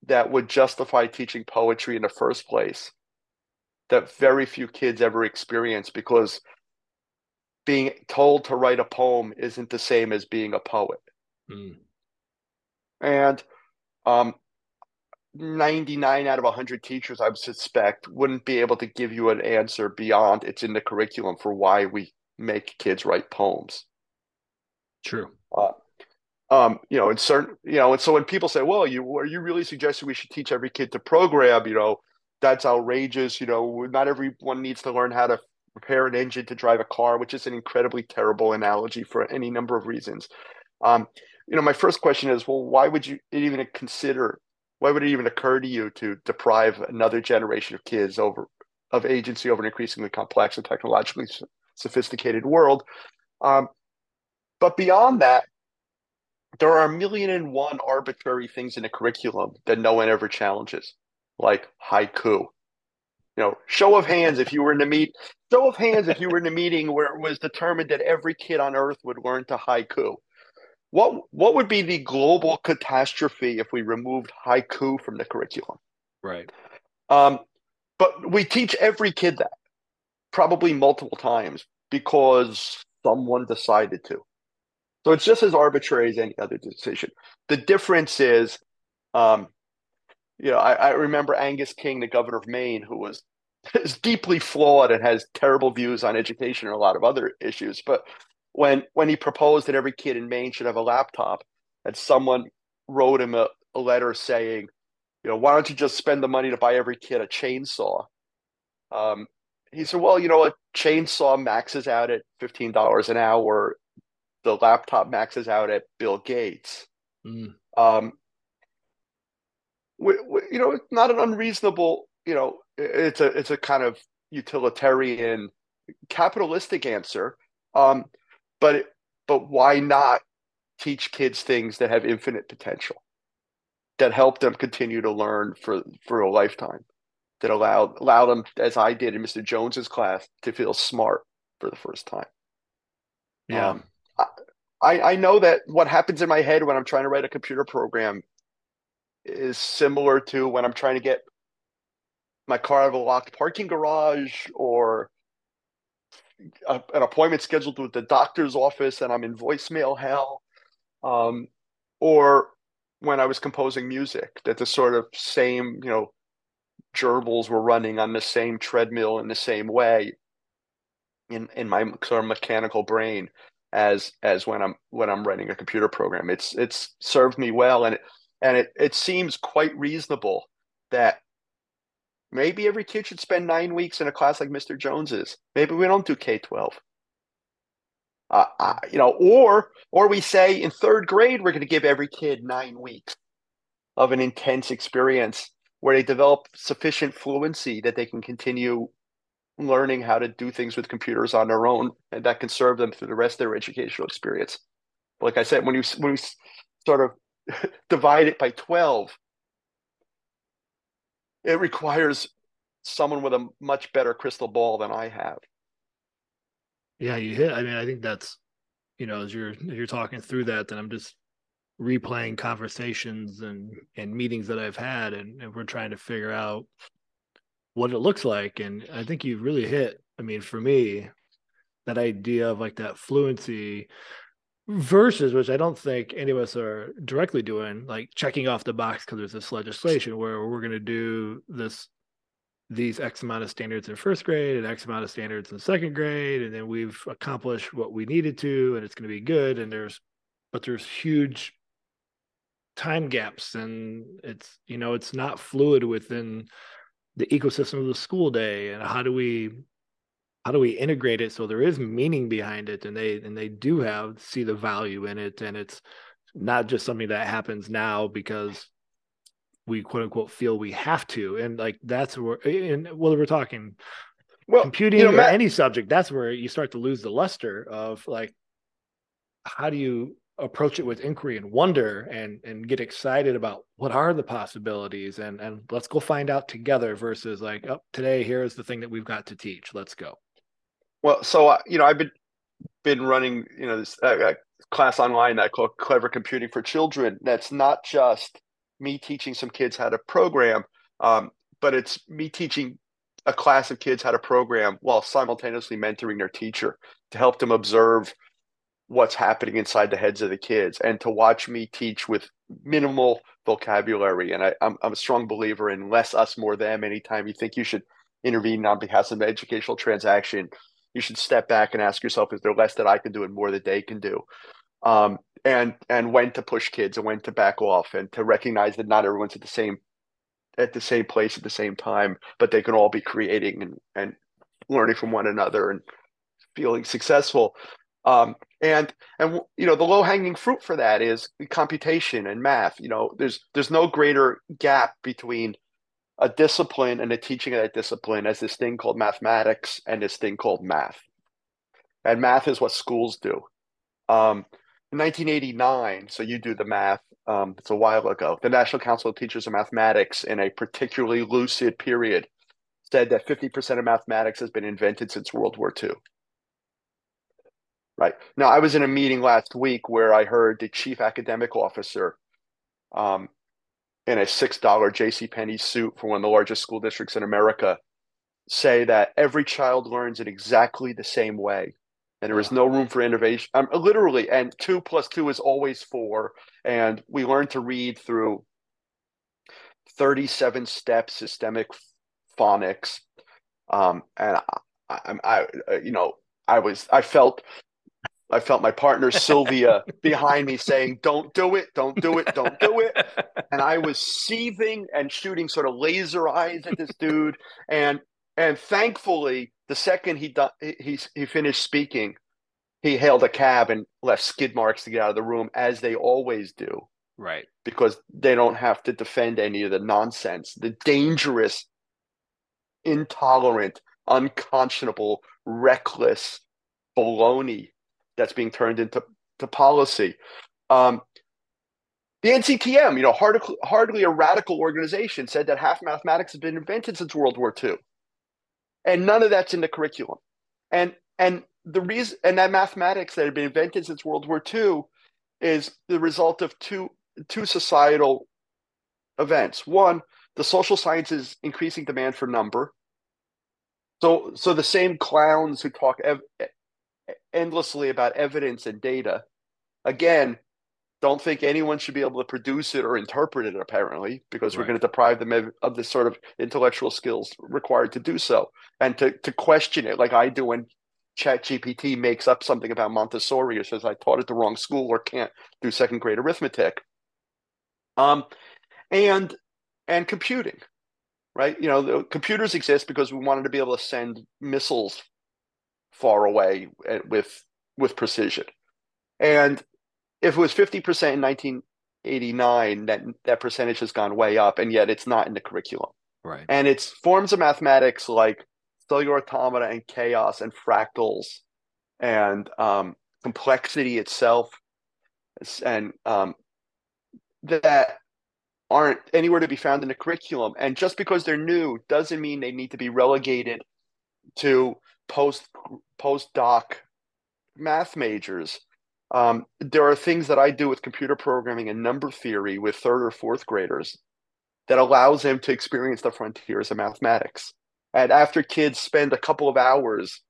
S3: that would justify teaching poetry in the first place that very few kids ever experience because being told to write a poem isn't the same as being a poet. Mm. And um, 99 out of 100 teachers, I suspect, wouldn't be able to give you an answer beyond it's in the curriculum for why we make kids write poems.
S2: True.
S3: Uh, um, you know, in certain, you know, and so when people say, "Well, you are you really suggesting we should teach every kid to program?" You know, that's outrageous. You know, not everyone needs to learn how to repair an engine to drive a car, which is an incredibly terrible analogy for any number of reasons. Um, you know, my first question is, well, why would you even consider? Why would it even occur to you to deprive another generation of kids over of agency over an increasingly complex and technologically sophisticated world? Um, but beyond that, there are a million and one arbitrary things in a curriculum that no one ever challenges, like haiku. You know, show of hands if you were in a meet, show of hands if you were in a meeting where it was determined that every kid on earth would learn to haiku. What what would be the global catastrophe if we removed haiku from the curriculum?
S2: Right.
S3: Um, but we teach every kid that probably multiple times because someone decided to. So it's just as arbitrary as any other decision. The difference is, um, you know, I, I, remember Angus King, the governor of Maine, who was is deeply flawed and has terrible views on education and a lot of other issues. But when when he proposed that every kid in Maine should have a laptop, and someone wrote him a, a letter saying, you know, why don't you just spend the money to buy every kid a chainsaw? Um, he said, well, you know, a chainsaw maxes out at fifteen dollars an hour the laptop maxes out at Bill Gates. Mm. Um, we, we, you know, it's not an unreasonable. You know, it's a it's a kind of utilitarian, capitalistic answer. Um, but but why not teach kids things that have infinite potential, that help them continue to learn for for a lifetime, that allow allow them, as I did in Mr. Jones's class, to feel smart for the first time.
S2: Yeah. Um,
S3: I, I know that what happens in my head when I'm trying to write a computer program is similar to when I'm trying to get my car out of a locked parking garage or a, an appointment scheduled with the doctor's office and I'm in voicemail hell. Um, or when I was composing music, that the sort of same, you know, gerbils were running on the same treadmill in the same way in, in my sort of mechanical brain as as when I'm when I'm writing a computer program. It's it's served me well, and it, and it it seems quite reasonable that maybe every kid should spend nine weeks in a class like Mr. Jones's. Maybe we don't do K twelve. Uh, uh, you know, or or we say in third grade we're going to give every kid nine weeks. of an intense experience where they develop sufficient fluency that they can continue learning how to do things with computers on their own and that can serve them through the rest of their educational experience. Like I said, when you when you sort of divide it by 12, it requires someone with a much better crystal ball than I have.
S2: Yeah, you hit. I mean, I think that's you know, as you're as you're talking through that, then I'm just replaying conversations and and meetings that I've had, and, and we're trying to figure out what it looks like. And I think you really hit. I mean, for me, that idea of like that fluency versus which I don't think any of us are directly doing, like checking off the box because there's this legislation where we're going to do this these X amount of standards in first grade and X amount of standards in second grade, and then we've accomplished what we needed to, and it's going to be good. And there's, but there's huge time gaps, and it's you know it's not fluid within the ecosystem of the school day. And how do we, how do we integrate it so there is meaning behind it, and they and they do have see the value in it, and it's not just something that happens now because we quote unquote feel we have to and like that's where and whether we're talking well computing you know, or Matt, any subject that's where you start to lose the luster of like how do you approach it with inquiry and wonder and and get excited about what are the possibilities and and let's go find out together versus like oh today here's the thing that we've got to teach. Let's go.
S3: Well so uh, you know i've been been running you know this uh, uh class online that I call clever computing for children. That's not just me teaching some kids how to program, um, but it's me teaching a class of kids how to program while simultaneously mentoring their teacher to help them observe what's happening inside the heads of the kids and to watch me teach with minimal vocabulary. And I, am a strong believer in less us, more them. Anytime you think you should intervene on behalf of an educational transaction, you should step back and ask yourself, is there less that I can do and more that they can do? Um, and and when to push kids and when to back off and to recognize that not everyone's at the same at the same place at the same time but they can all be creating and and learning from one another and feeling successful um, and and you know the low hanging fruit for that is computation and math you know there's there's no greater gap between a discipline and the teaching of that discipline as this thing called mathematics and this thing called math and math is what schools do um, in 1989, so you do the math, um, it's a while ago, the National Council of Teachers of Mathematics, in a particularly lucid period, said that 50% of mathematics has been invented since World War II. Right. Now, I was in a meeting last week where I heard the chief academic officer um, in a $6 J.C. Penney suit for one of the largest school districts in America say that every child learns in exactly the same way and there is no room for innovation. Um, literally, and two plus two is always four. And we learn to read through 37 step systemic phonics. Um, and I, I, I, you know, I was, I felt, I felt my partner Sylvia behind me saying, "Don't do it! Don't do it! Don't do it!" And I was seething and shooting sort of laser eyes at this dude. And and thankfully, the second he he he finished speaking, he hailed a cab and left skid marks to get out of the room, as they always do.
S2: Right.
S3: Because they don't have to defend any of the nonsense, the dangerous, intolerant, unconscionable, reckless baloney that's being turned into to policy. Um, the NCTM, you know, hardly, hardly a radical organization, said that half mathematics has been invented since World War II and none of that's in the curriculum. And and the reason and that mathematics that had been invented since World War II is the result of two two societal events. One, the social sciences increasing demand for number. So so the same clowns who talk ev- endlessly about evidence and data, again, don't think anyone should be able to produce it or interpret it apparently because right. we're going to deprive them of, of the sort of intellectual skills required to do so. And to, to question it like i do when ChatGPT makes up something about montessori or says i taught at the wrong school or can't do second grade arithmetic. Um, and and computing right? You know the computers exist because we wanted to be able to send missiles far away with with precision and if it was 50% in 1989, that that percentage has gone way up, and yet it's not in the curriculum.
S2: Right.
S3: And it's forms of mathematics like cellular automata and chaos and fractals and um, complexity itself and um, that aren't anywhere to be found in the curriculum. And just because they're new doesn't mean they need to be relegated to post postdoc math majors. Um, there are things that I do with computer programming and number theory with third or fourth graders that allows them to experience the frontiers of mathematics. And after kids spend a couple of hours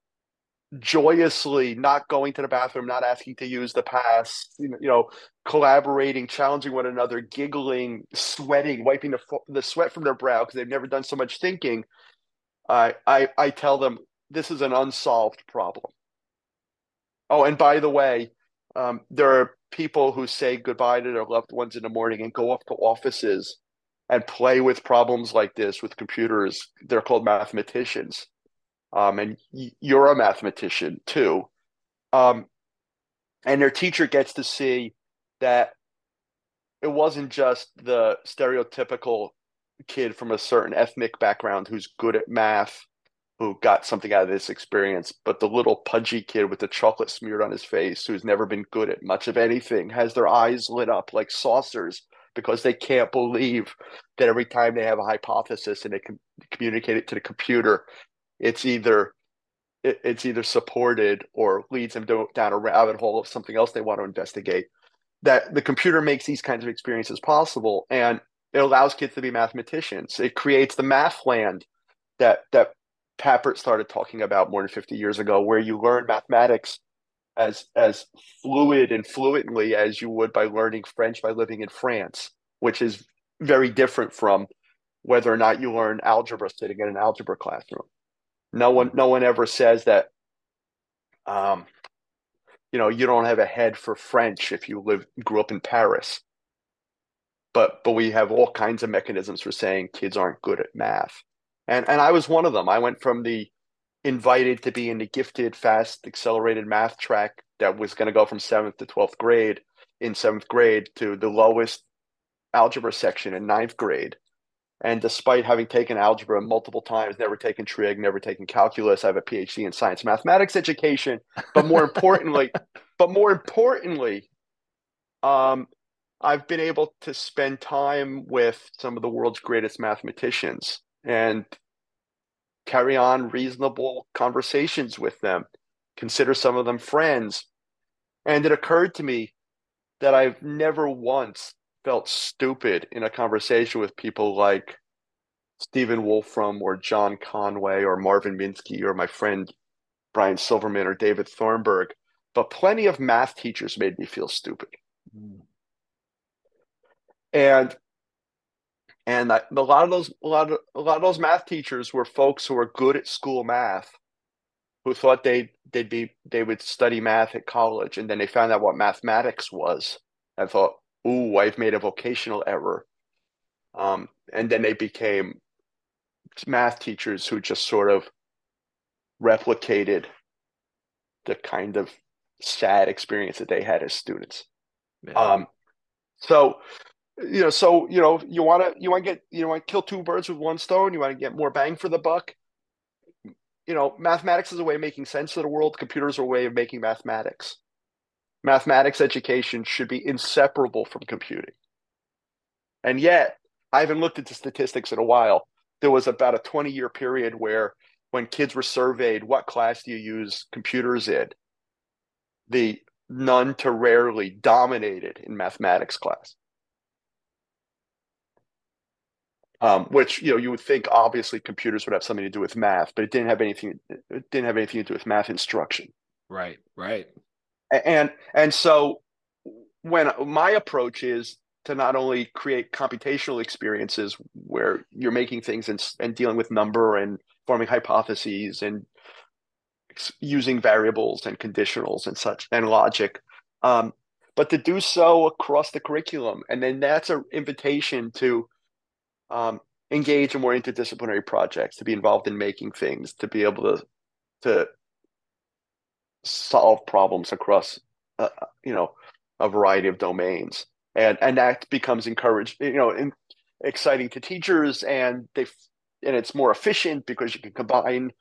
S3: joyously not going to the bathroom, not asking to use the pass, you know, you know collaborating, challenging one another, giggling, sweating, wiping the, the sweat from their brow because they've never done so much thinking, I, I, I tell them this is an unsolved problem. Oh, and by the way, um, there are people who say goodbye to their loved ones in the morning and go up to offices and play with problems like this with computers. They're called mathematicians. Um, and you're a mathematician too. Um, and their teacher gets to see that it wasn't just the stereotypical kid from a certain ethnic background who's good at math who got something out of this experience, but the little pudgy kid with the chocolate smeared on his face who's never been good at much of anything has their eyes lit up like saucers because they can't believe that every time they have a hypothesis and they can communicate it to the computer, it's either it, it's either supported or leads them down a rabbit hole of something else they want to investigate. That the computer makes these kinds of experiences possible, and it allows kids to be mathematicians. It creates the math land that that Papert started talking about more than 50 years ago, where you learn mathematics as as fluid and fluently as you would by learning French by living in France, which is very different from whether or not you learn algebra sitting in an algebra classroom. No one no one ever says that um you know you don't have a head for French if you live grew up in Paris. But but we have all kinds of mechanisms for saying kids aren't good at math. And and I was one of them. I went from the invited to be in the gifted, fast, accelerated math track that was going to go from seventh to 12th grade in seventh grade to the lowest algebra section in ninth grade. And despite having taken algebra multiple times, never taken trig, never taken calculus, I have a PhD in science mathematics education. But more importantly, but more importantly, um, I've been able to spend time with some of the world's greatest mathematicians and carry on reasonable conversations with them, consider some of them friends. And it occurred to me that I've never once felt stupid in a conversation with people like Stephen Wolfram or John Conway or Marvin Minsky or my friend Brian Silverman or David Thornburg, but plenty of math teachers made me feel stupid. Mm. And and I, a lot of those a lot of a lot of those math teachers were folks who were good at school math who thought they they'd be they would study math at college and then they found out what mathematics was and thought ooh i've made a vocational error. Um, and then they became math teachers who just sort of replicated the kind of sad experience that they had as students. Um, so you know, so you know, you want to you want to get you want to kill two birds with one stone. You want to get more bang for the buck. You know, mathematics is a way of making sense of the world. Computers are a way of making mathematics. Mathematics education should be inseparable from computing. And yet, I haven't looked into statistics in a while. There was about a 20 year period where when kids were surveyed, what class do you use computers in? The none to rarely dominated in mathematics class. Um, which you know you would think obviously computers would have something to do with math, but it didn't have anything. It didn't have anything to do with math instruction.
S2: Right, right.
S3: And and so when my approach is to not only create computational experiences where you're making things and, and dealing with number and forming hypotheses and using variables and conditionals and such and logic um, but to do so across the curriculum and then that's an invitation to um, engage in more interdisciplinary projects, to be involved in making things, to be able to to solve problems across, uh, you know, a variety of domains. and and that becomes encouraged you know in, exciting to teachers and they and it's more efficient because you can combine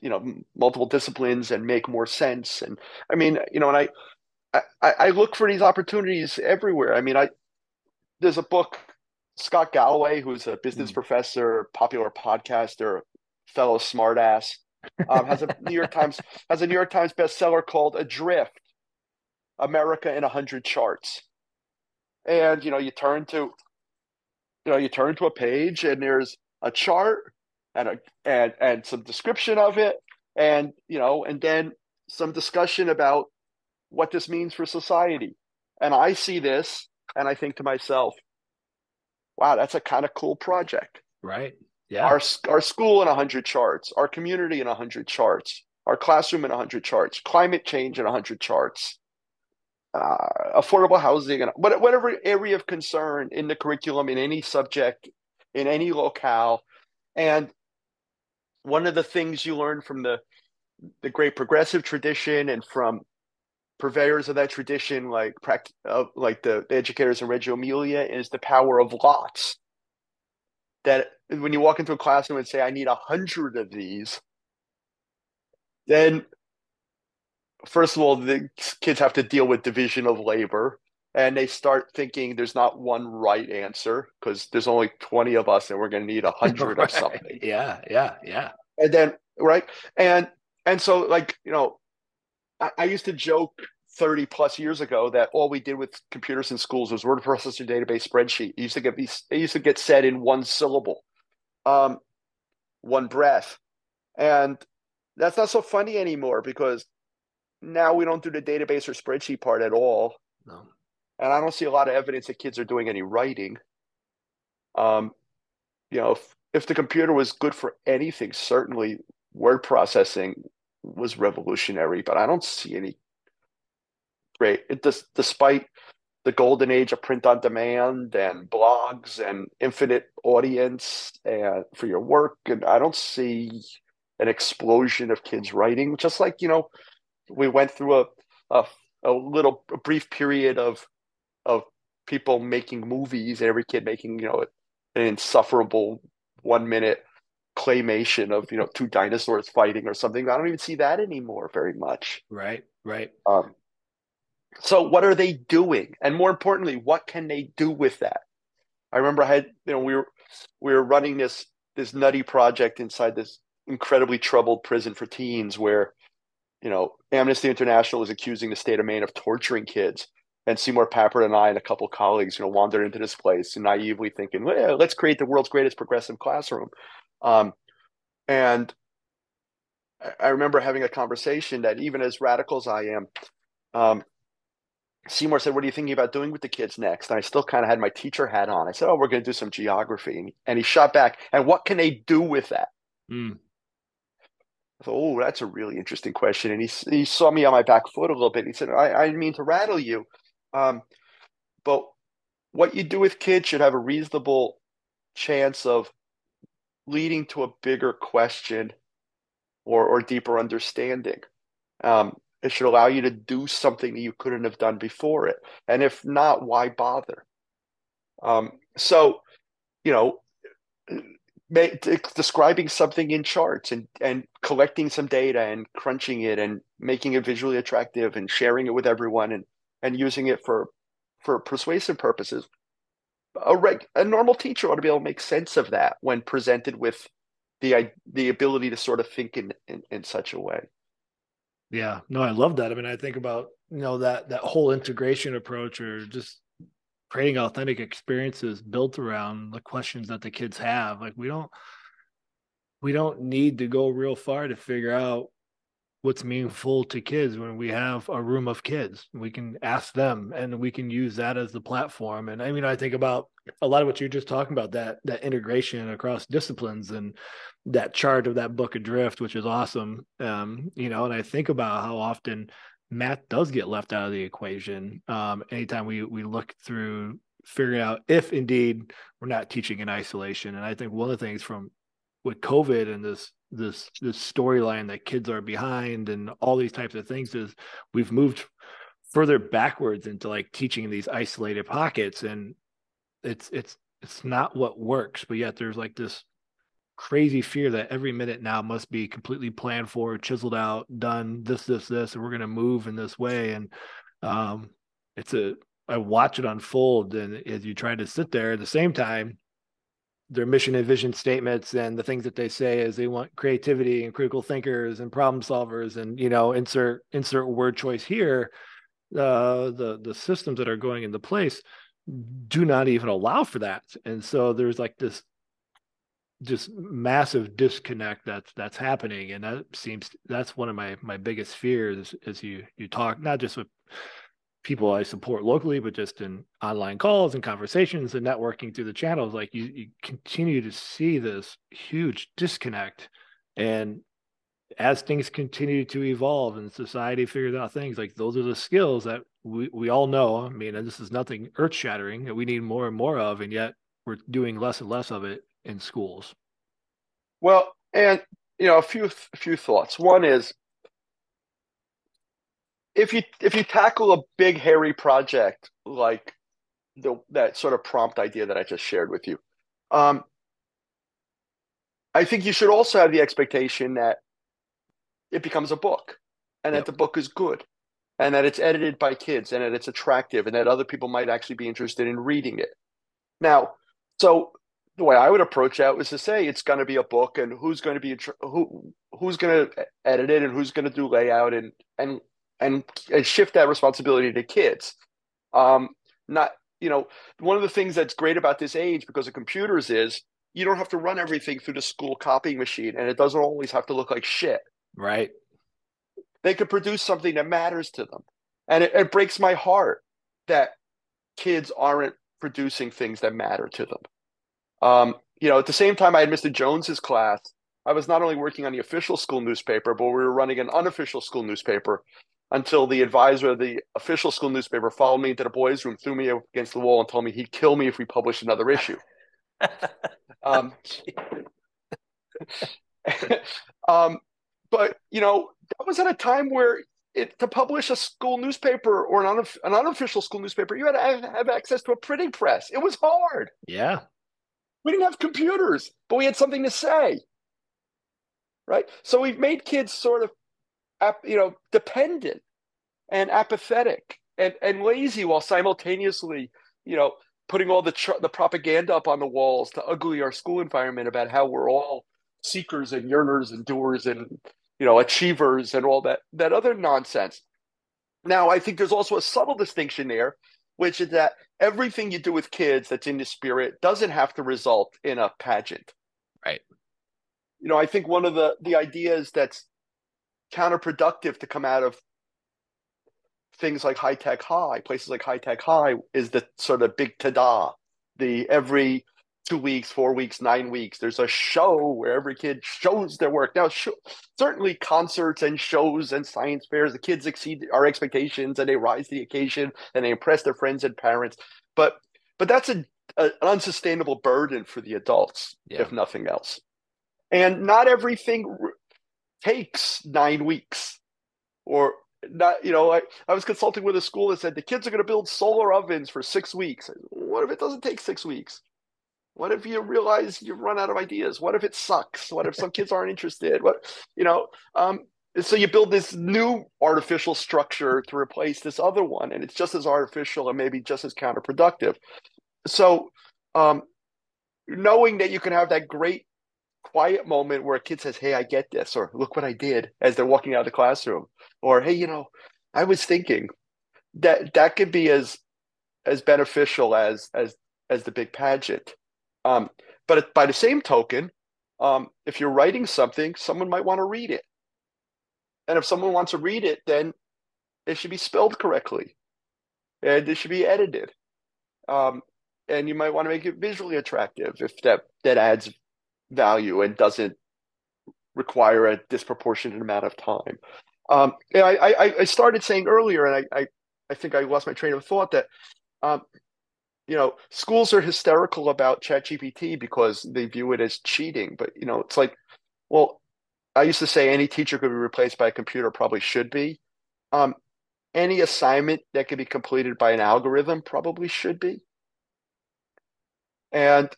S3: you know multiple disciplines and make more sense and i mean you know and i i, I look for these opportunities everywhere i mean i there's a book scott galloway who's a business mm. professor popular podcaster fellow smartass um, has a new york times has a new york times bestseller called adrift america in 100 charts and you know you turn to you know you turn to a page and there's a chart and a and and some description of it and you know and then some discussion about what this means for society and i see this and i think to myself wow that's a kind of cool project.
S2: Right. Yeah.
S3: Our our school in 100 charts our community in 100 charts our classroom in 100 charts climate change in 100 charts uh, affordable housing and whatever area of concern in the curriculum in any subject in any locale. And one of the things you learn from the the great progressive tradition and from purveyors of that tradition like uh, like the, the educators in Reggio Emilia is the power of lots. That when you walk into a classroom and say i need a hundred of these then first of all the kids have to deal with division of labor and they start thinking there's not one right answer because there's only 20 of us and we're going to need a hundred right. of something.
S2: Yeah yeah yeah.
S3: And then right? And and so like you know I, used to joke 30 plus years ago that all we did with computers in schools was word processor database spreadsheet. It used to get be it used to get said in one syllable um one breath. And that's not so funny anymore because now we don't do the database or spreadsheet part at all.
S2: No.
S3: And I don't see a lot of evidence that kids are doing any writing. Um, you know, if, if the computer was good for anything, certainly word processing was revolutionary, but I don't see any great. It does, despite the golden age of print on demand and blogs and infinite audience and for your work, and I don't see an explosion of kids writing. Just like you know, we went through a a, a little a brief period of of people making movies and every kid making you know an insufferable one minute claymation of you know two dinosaurs fighting or something i don't even see that anymore very much
S2: right right
S3: um so what are they doing? And more importantly what can they do with that? I remember i had you know we were we were running this this nutty project inside this incredibly troubled prison for teens where you know amnesty international is accusing the state of maine of torturing kids. And Seymour Papert and I and a couple colleagues, you know, wandered into this place naively thinking, well, let's create the world's greatest progressive classroom. Um, and I remember having a conversation that even as radical as I am, um, Seymour said, "What are you thinking about doing with the kids next?" And I still kind of had my teacher hat on. I said, "Oh, we're going to do some geography," and he shot back, "And what can they do with that?"
S2: Mm.
S3: Thought, oh, that's a really interesting question. And he he saw me on my back foot a little bit. He said, "I, I didn't mean to rattle you, um, but what you do with kids should have a reasonable chance of leading to a bigger question or or deeper understanding. Um, it should allow you to do something that you couldn't have done before it. And if not, why bother? Um, so, you know, describing something in charts and and collecting some data and crunching it and making it visually attractive and sharing it with everyone and and using it for for persuasive purposes a reg, a normal teacher ought to be able to make sense of that when presented with the the ability to sort of think in, in in such a way
S2: yeah. No i love that. I mean i think about you know that that whole integration approach or just creating authentic experiences built around the questions that the kids have. Like we don't we don't need to go real far to figure out what's meaningful to kids when we have a room of kids. We can ask them and we can use that as the platform. And i mean i think about a lot of what you're just talking about that that integration across disciplines and that chart of that book adrift which is awesome. Um you know and i think about how often math does get left out of the equation um anytime we we look through figuring out if indeed we're not teaching in isolation. And i think one of the things from with covid and this this this storyline that kids are behind and all these types of things is we've moved further backwards into like teaching these isolated pockets and it's it's it's not what works but yet there's like this crazy fear that every minute now must be completely planned for chiseled out done this this this and we're going to move in this way. And um it's a i watch it unfold and as you try to sit there at the same time their mission and vision statements and the things that they say is they want creativity and critical thinkers and problem solvers and you know insert insert word choice here. Uh, the the systems that are going into place do not even allow for that. And so there's like this just massive disconnect that's that's happening. And that seems that's one of my my biggest fears as you you talk not just with people I support locally, but just in online calls and conversations and networking through the channels, like you, you continue to see this huge disconnect. And as things continue to evolve and society figures out things, like those are the skills that we, we all know. I mean, and this is nothing earth shattering that we need more and more of, and yet we're doing less and less of it in schools.
S3: Well, and you know, a few a few thoughts. One is if you if you tackle a big hairy project like the that sort of prompt idea that I just shared with you, um, I think you should also have the expectation that it becomes a book, and yep. that the book is good, and that it's edited by kids, and that it's attractive, and that other people might actually be interested in reading it. Now, so the way I would approach that was to say it's going to be a book, and who's going to be who who's going to edit it, and who's going to do layout, and and and, and shift that responsibility to kids. Um, not you know one of the things that's great about this age because of computers is you don't have to run everything through the school copying machine, and it doesn't always have to look like shit.
S2: Right.
S3: They could produce something that matters to them, and it, it breaks my heart that kids aren't producing things that matter to them. Um, you know, at the same time, I had Mr. Jones's class. I was not only working on the official school newspaper, but we were running an unofficial school newspaper until the advisor of the official school newspaper followed me into the boys' room, threw me against the wall, and told me he'd kill me if we published another issue. um, um, but you know, that was at a time where it, to publish a school newspaper or an, unof- an unofficial school newspaper, you had to have, have access to a printing press. It was hard.
S2: Yeah.
S3: We didn't have computers, but we had something to say. Right. So we've made kids sort of you know, dependent and apathetic and, and lazy while simultaneously, you know, putting all the tr- the propaganda up on the walls to ugly our school environment about how we're all seekers and yearners and doers and you know achievers and all that that other nonsense. Now, I think there's also a subtle distinction there, which is that everything you do with kids that's in the spirit doesn't have to result in a pageant.
S2: Right.
S3: You know, I think one of the the ideas that's counterproductive to come out of things like high tech high, places like high tech high is the sort of big tada. The every two weeks, four weeks, nine weeks, there's a show where every kid shows their work. Now, sh- certainly concerts and shows and science fairs, the kids exceed our expectations and they rise to the occasion and they impress their friends and parents. But but that's a, a an unsustainable burden for the adults, yeah. if nothing else. And not everything takes nine weeks. Or not you know I, I was consulting with a school that said the kids are going to build solar ovens for six weeks. What if it doesn't take six weeks? What if you realize you've run out of ideas? What if it sucks? What if some kids aren't interested? What you know um, so you build this new artificial structure to replace this other one and it's just as artificial and maybe just as counterproductive. So um, knowing that you can have that great quiet moment where a kid says, Hey, I get this, or look what I did as they're walking out of the classroom, or hey, you know, I was thinking that that could be as as beneficial as as as the big pageant. Um, but by the same token, um, if you're writing something, someone might want to read it. And if someone wants to read it, then it should be spelled correctly. And it should be edited. Um, and you might want to make it visually attractive if that that adds value and doesn't require a disproportionate amount of time. Um, and I, I, I, started saying earlier, and I, I, I, think I lost my train of thought that, um, you know, schools are hysterical about ChatGPT because they view it as cheating. But you know, it's like, well, I used to say any teacher could be replaced by a computer, probably should be. Um, any assignment that can be completed by an algorithm probably should be. And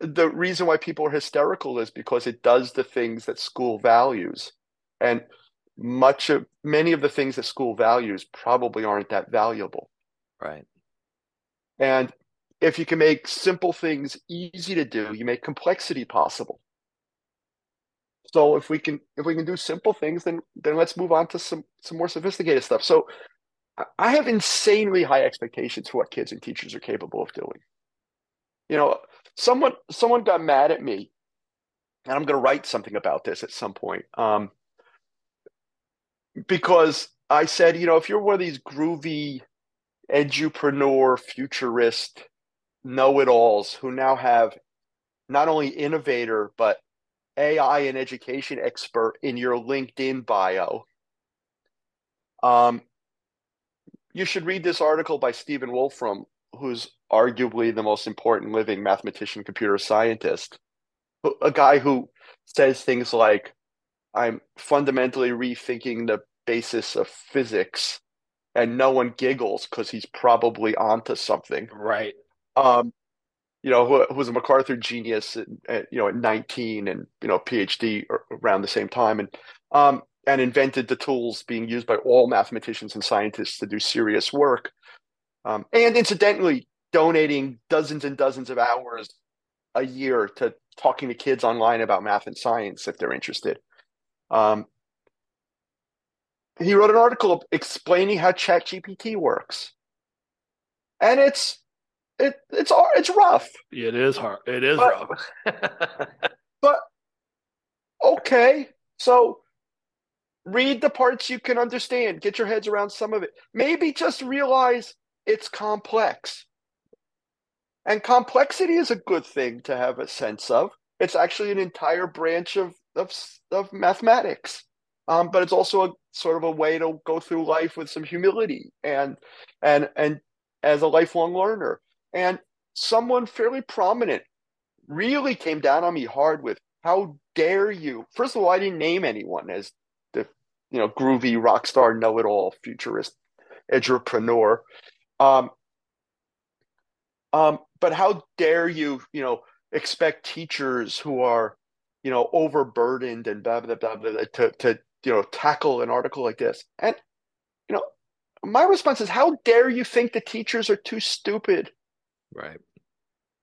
S3: the reason why people are hysterical is because it does the things that school values. And much of many of the things that school values probably aren't that valuable.
S2: Right.
S3: And if you can make simple things easy to do, you make complexity possible. So if we can if we can do simple things, then then let's move on to some some more sophisticated stuff. So I have insanely high expectations for what kids and teachers are capable of doing. You know, someone someone got mad at me, and I'm going to write something about this at some point. Um, because I said, you know, if you're one of these groovy edupreneur, futurist, know-it-alls who now have not only innovator but AI and education expert in your LinkedIn bio, um, you should read this article by Stephen Wolfram, who's arguably the most important living mathematician, computer scientist, a guy who says things like, I'm fundamentally rethinking the basis of physics, and no one giggles because he's probably onto something.
S2: Right.
S3: Um, you know, who, who was a MacArthur genius, at, at, you know, at 19 and, you know, PhD around the same time. And, um, and invented the tools being used by all mathematicians and scientists to do serious work. Um, and incidentally, donating dozens and dozens of hours a year to talking to kids online about math and science if they're interested. Um, he wrote an article explaining how ChatGPT works, and it's it it's it's rough.
S2: It is hard. It is but, rough.
S3: but okay, so read the parts you can understand. Get your heads around some of it. Maybe just realize it's complex. And complexity is a good thing to have a sense of. It's actually an entire branch of of, of mathematics, um, but it's also a sort of a way to go through life with some humility and and and as a lifelong learner. And someone fairly prominent really came down on me hard with how dare you? First of all, I didn't name anyone as the you know groovy rock star know-it-all futurist entrepreneur. Um, um, but how dare you, you know, expect teachers who are, you know, overburdened and blah blah blah, blah, blah to to you know tackle an article like this? And you know, my response is, how dare you think the teachers are too stupid,
S2: right,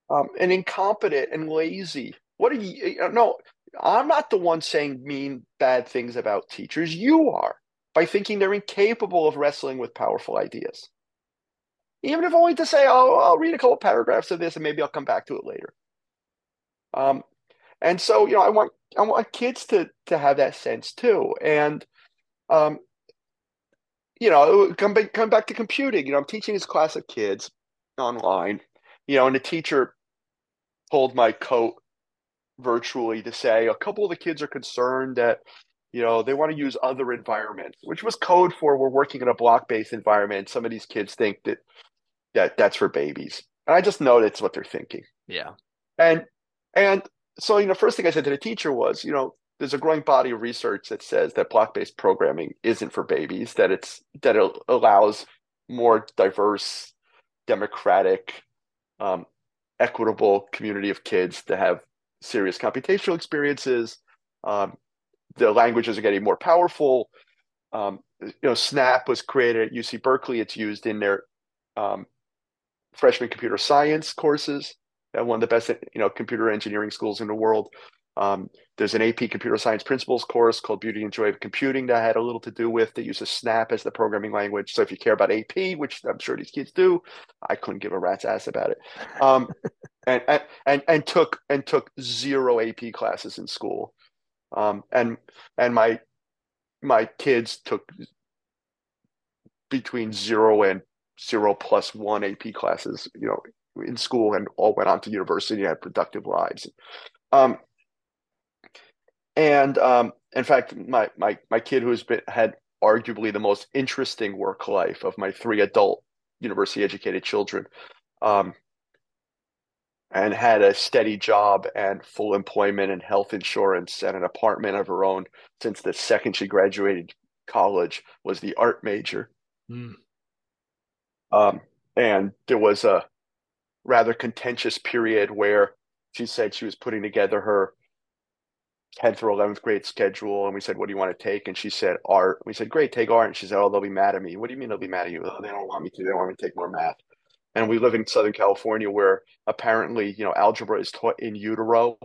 S3: um, and incompetent and lazy? What are you? No, I'm not the one saying mean bad things about teachers. You are by thinking they're incapable of wrestling with powerful ideas even if only to say, "Oh, I'll read a couple paragraphs of this and maybe I'll come back to it later." Um, and so you know, I want I want kids to to have that sense too, and um, you know, come back come back to computing. You know, I'm teaching this class of kids online, you know, and the teacher pulled my coat virtually to say a couple of the kids are concerned that you know they want to use other environments which was code for we're working in a block-based environment some of these kids think that that that's for babies. And I just know that's what they're thinking.
S2: Yeah.
S3: And and so you know, first thing I said to the teacher was, you know, there's a growing body of research that says that block-based programming isn't for babies, that it's that it allows more diverse, democratic, um, equitable community of kids to have serious computational experiences. Um, the languages are getting more powerful. Um, you know, Snap was created at UC Berkeley. It's used in their um, freshman computer science courses at one of the best you know computer engineering schools in the world. Um, there's an AP computer science principles course called Beauty and Joy of Computing that I had a little to do with that uses Snap as the programming language. So if you care about AP, which I'm sure these kids do, I couldn't give a rat's ass about it. Um, and, and, and and took and took zero AP classes in school. Um, and and my my kids took between zero and zero plus one AP classes, you know, in school and all went on to university and had productive lives. Um, and um, in fact, my my my kid who's been had arguably the most interesting work life of my three adult university educated children, um, and had a steady job and full employment and health insurance and an apartment of her own since the second she graduated college was the art major
S2: Mm.
S3: Um, and there was a rather contentious period where she said she was putting together her 10th or 11th grade schedule. And we said, What do you want to take? And she said, Art. We said, Great, take art. And she said, Oh, they'll be mad at me. What do you mean they'll be mad at you? Oh, they don't want me to. They want me to take more math. And we live in Southern California where apparently, you know, algebra is taught in utero.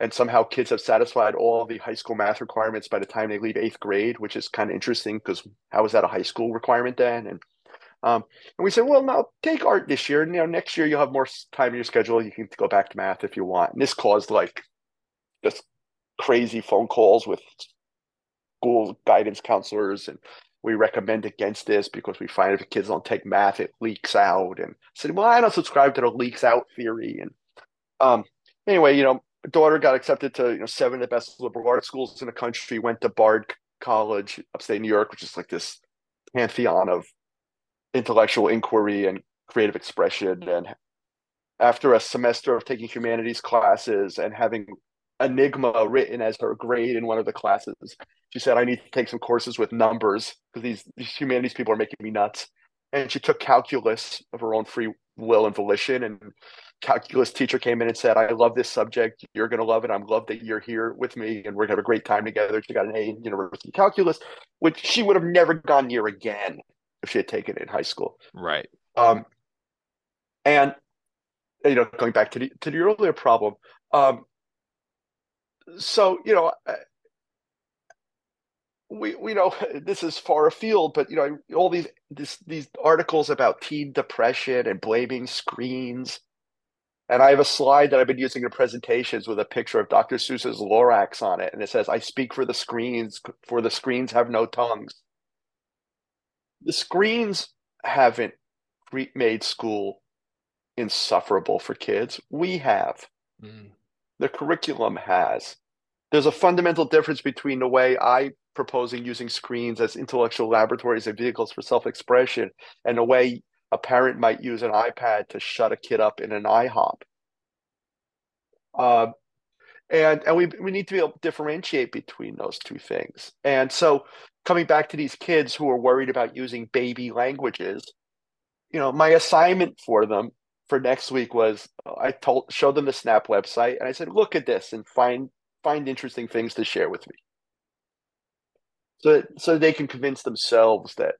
S3: And somehow kids have satisfied all the high school math requirements by the time they leave eighth grade, which is kind of interesting because how is that a high school requirement then? And um, and we said, well, now take art this year. And, you know, next year you'll have more time in your schedule. You can go back to math if you want. And this caused like just crazy phone calls with school guidance counselors. And we recommend against this because we find if the kids don't take math, it leaks out. And I said, well, I don't subscribe to the leaks out theory. And um, anyway, you know, daughter got accepted to you know seven of the best liberal arts schools in the country. Went to Bard College, upstate New York, which is like this pantheon of intellectual inquiry and creative expression. Mm-hmm. And after a semester of taking humanities classes and having Enigma written as her grade in one of the classes, she said, I need to take some courses with numbers because these, these humanities people are making me nuts. And she took calculus of her own free will and volition. And calculus teacher came in and said, I love this subject. You're going to love it. I'm glad that you're here with me and we're going to have a great time together. She got an A in university calculus, which she would have never gone near again if she had taken it in high school.
S4: Right.
S3: Um, and you know, going back to the to the earlier problem, um, so you know, we we know this is far afield, but you know, all these this, these articles about teen depression and blaming screens. And I have a slide that I've been using in presentations with a picture of Dr. Seuss's Lorax on it, and it says, "I speak for the screens, for the screens have no tongues." The screens haven't made school insufferable for kids. We have. Mm. The curriculum has. There's a fundamental difference between the way I proposing using screens as intellectual laboratories and vehicles for self-expression and the way a parent might use an iPad to shut a kid up in an IHOP. Uh, and and we we need to be able to differentiate between those two things. And so coming back to these kids who are worried about using baby languages, you know, my assignment for them for next week was I told showed them the Snap website and I said, look at this and find find interesting things to share with me. So so they can convince themselves that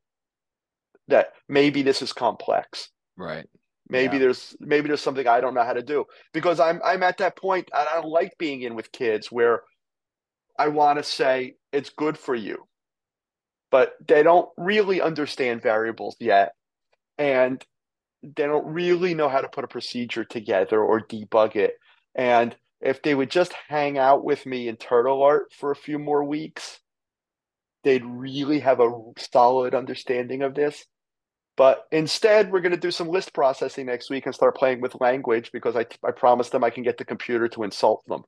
S3: that maybe this is complex.
S4: Right.
S3: Maybe yeah. there's maybe there's something I don't know how to do because I'm I'm at that point I don't like being in with kids where I want to say it's good for you but they don't really understand variables yet. And they don't really know how to put a procedure together or debug it. And if they would just hang out with me in Turtle Art for a few more weeks, they'd really have a solid understanding of this. But instead, we're going to do some list processing next week and start playing with language because I, I promised them I can get the computer to insult them.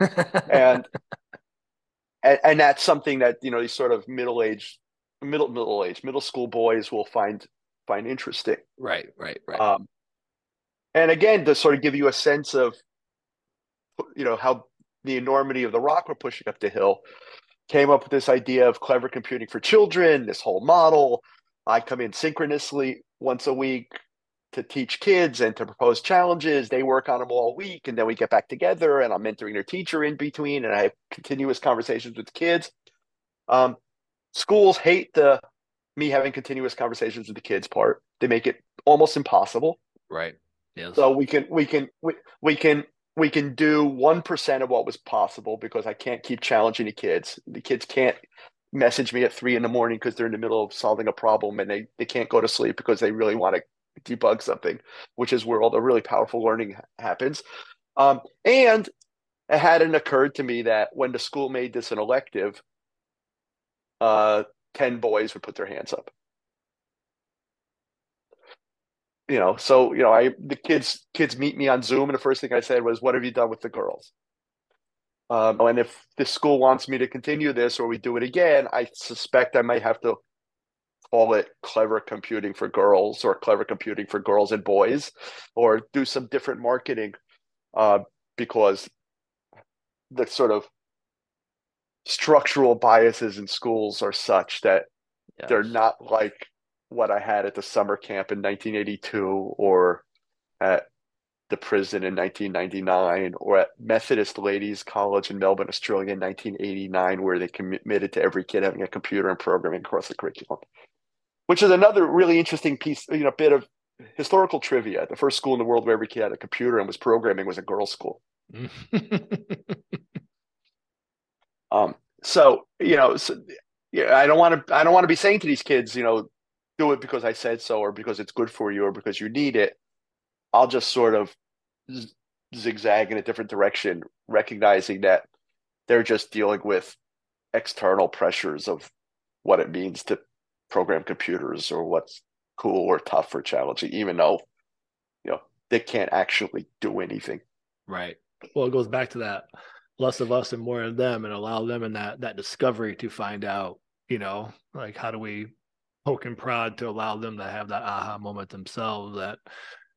S3: and, and and that's something that you know these sort of middle aged middle middle age middle school boys will find find interesting.
S4: Right, right, right.
S3: Um, and again, to sort of give you a sense of you know how the enormity of the rock we're pushing up the hill, came up with this idea of clever computing for children. This whole model. I come in synchronously once a week to teach kids and to propose challenges. They work on them all week, and then we get back together, and I'm mentoring their teacher in between, and I have continuous conversations with kids. Um, schools hate the me having continuous conversations with the kids part. They make it almost impossible.
S4: Right. Yes.
S3: So we can we can we, we can we can do one percent of what was possible because I can't keep challenging the kids. The kids can't message me at three in the morning because they're in the middle of solving a problem and they, they can't go to sleep because they really want to debug something, which is where all the really powerful learning happens. Um, and it hadn't occurred to me that when the school made this an elective, uh, 10 boys would put their hands up. You know, so you know, I the kids kids meet me on Zoom, and the first thing I said was, "What have you done with the girls?" Um, and if the school wants me to continue this or we do it again, I suspect I might have to call it clever computing for girls or clever computing for girls and boys, or do some different marketing uh, because the sort of structural biases in schools are such that yes. they're not like what I had at the summer camp in 1982 or at the prison in 1999 or at Methodist Ladies College in Melbourne, Australia in 1989, where they committed to every kid having a computer and programming across the curriculum, which is another really interesting piece, you know, bit of historical trivia. The first school in the world where every kid had a computer and was programming was a girls' school. um, so, you know, so, yeah, I don't want to, I don't want to be saying to these kids, you know, do it because I said so or because it's good for you or because you need it. I'll just sort of zigzag in a different direction, recognizing that they're just dealing with external pressures of what it means to program computers or what's cool or tough or challenging, even though you know they can't actually do anything.
S2: Right. Well, it goes back to that less of us and more of them, and allow them in that that discovery to find out. You know, like how do we poke and prod to allow them to have that aha moment themselves that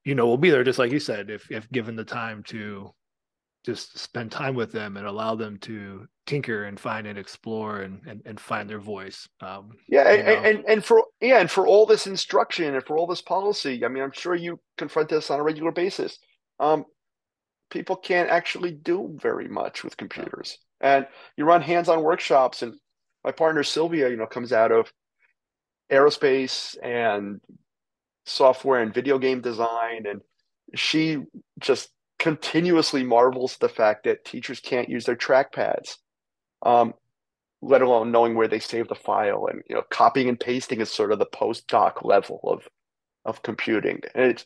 S2: you know will be there just like you said if if given the time to just spend time with them and allow them to tinker and find and explore and and, and find their voice um,
S3: yeah and, and, and for yeah and for all this instruction and for all this policy i mean i'm sure you confront this on a regular basis um, people can't actually do very much with computers. And you run hands-on workshops and my partner sylvia you know comes out of aerospace and software and video game design and she just continuously marvels the fact that teachers can't use their trackpads um, let alone knowing where they save the file. And you know copying and pasting is sort of the postdoc level of of computing. And it's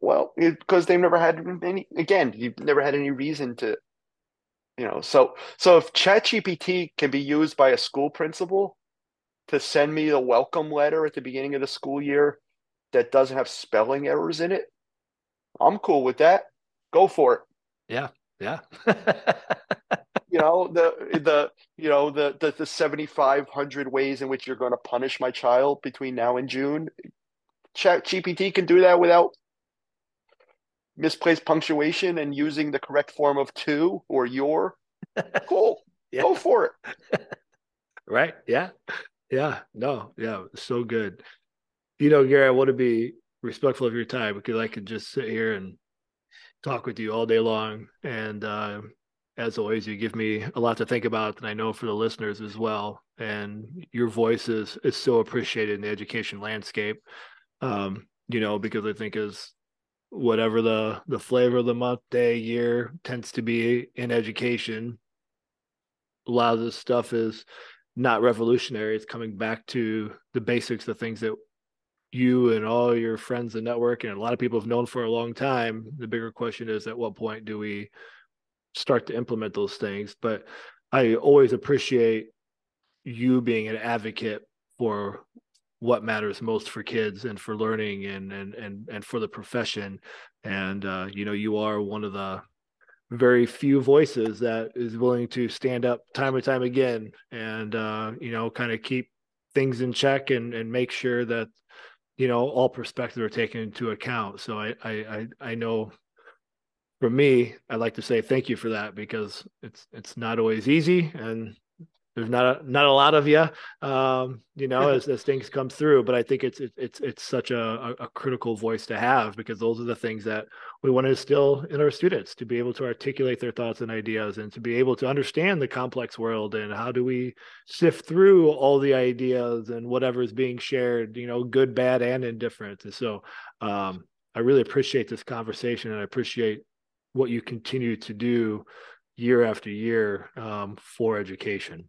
S3: well because they've never had any again you've never had any reason to you know so so if ChatGPT can be used by a school principal to send me a welcome letter at the beginning of the school year that doesn't have spelling errors in it, I'm cool with that. Go for it.
S2: Yeah. Yeah.
S3: you know, the the you know, the the, the 7500 ways in which you're going to punish my child between now and June. Chat GPT can do that without misplaced punctuation and using the correct form of to or your. Cool. yeah. Go for it.
S2: right. Yeah. Yeah, no, yeah, so good. You know, Gary, I want to be respectful of your time because I could just sit here and talk with you all day long. And uh, as always, you give me a lot to think about, and I know for the listeners as well. And your voice is is so appreciated in the education landscape. Um, you know, because I think as whatever the the flavor of the month, day, year tends to be in education, a lot of this stuff is not revolutionary. It's coming back to the basics, the things that you and all your friends and network and a lot of people have known for a long time. The bigger question is at what point do we start to implement those things? But I always appreciate you being an advocate for what matters most for kids and for learning and and and and for the profession. And uh, you know you are one of the very few voices that is willing to stand up time and time again and uh, you know kind of keep things in check and and make sure that you know all perspectives are taken into account. So I, I i know for me i'd like to say thank you for that because it's it's not always easy and there's not a, not a lot of you, um, you know, as, as things come through. But I think it's it's it's such a, a critical voice to have because those are the things that we want to instill in our students to be able to articulate their thoughts and ideas and to be able to understand the complex world and how do we sift through all the ideas and whatever is being shared, you know, good, bad, and indifferent. And so um, I really appreciate this conversation and I appreciate what you continue to do year after year um, for education.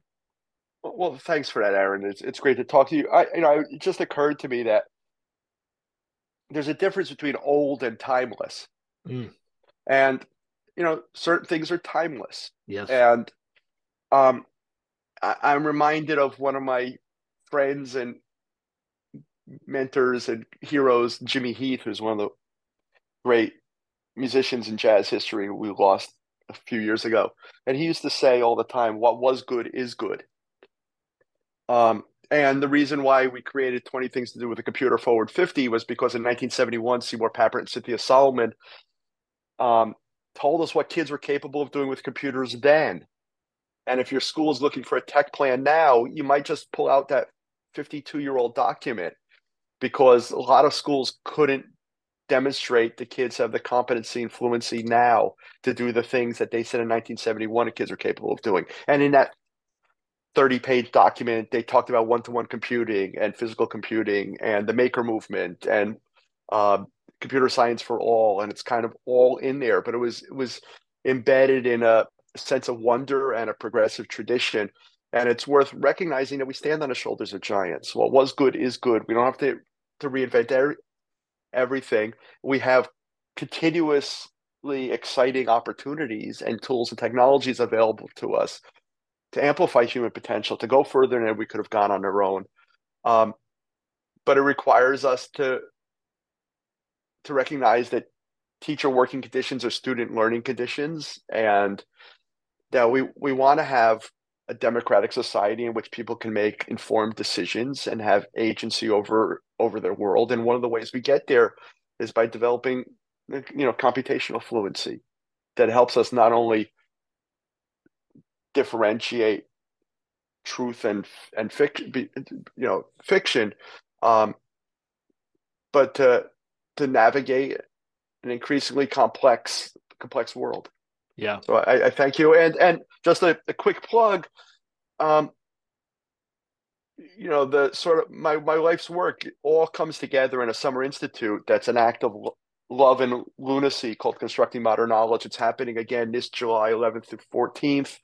S3: Well, thanks for that, Aaron. It's it's great to talk to you. I you know it just occurred to me that there's a difference between old and timeless, mm. and you know certain things are timeless.
S2: Yes,
S3: and um, I, I'm reminded of one of my friends and mentors and heroes, Jimmy Heath, who's one of the great musicians in jazz history we lost a few years ago. And he used to say all the time, what was good is good. Um, and the reason why we created 20 Things to Do with a Computer Forward 50 was because in 1971, Seymour Papert and Cynthia Solomon um, told us what kids were capable of doing with computers then. And if your school is looking for a tech plan now, you might just pull out that 52 year old document because a lot of schools couldn't demonstrate the kids have the competency and fluency now to do the things that they said in 1971 the kids are capable of doing. And in that 30 page document, they talked about one to one computing and physical computing and the maker movement and uh, computer science for all. And it's kind of all in there, but it was, it was embedded in a sense of wonder and a progressive tradition. And it's worth recognizing that we stand on the shoulders of giants. What was good is good. We don't have to, to reinvent every, everything. We have continuously exciting opportunities and tools and technologies available to us to amplify human potential, to go further than we could have gone on our own. Um, but it requires us to to recognize that teacher working conditions are student learning conditions, and that we we want to have a democratic society in which people can make informed decisions and have agency over over their world. And one of the ways we get there is by developing, you know, computational fluency that helps us not only differentiate truth and and fiction, you know, fiction, um, but to to navigate an increasingly complex complex world.
S2: Yeah.
S3: So I, I thank you, and and just a, a quick plug. Um, you know, the sort of my my life's work all comes together in a summer institute that's an act of love and lunacy called Constructing Modern Knowledge. It's happening again this July 11th through 14th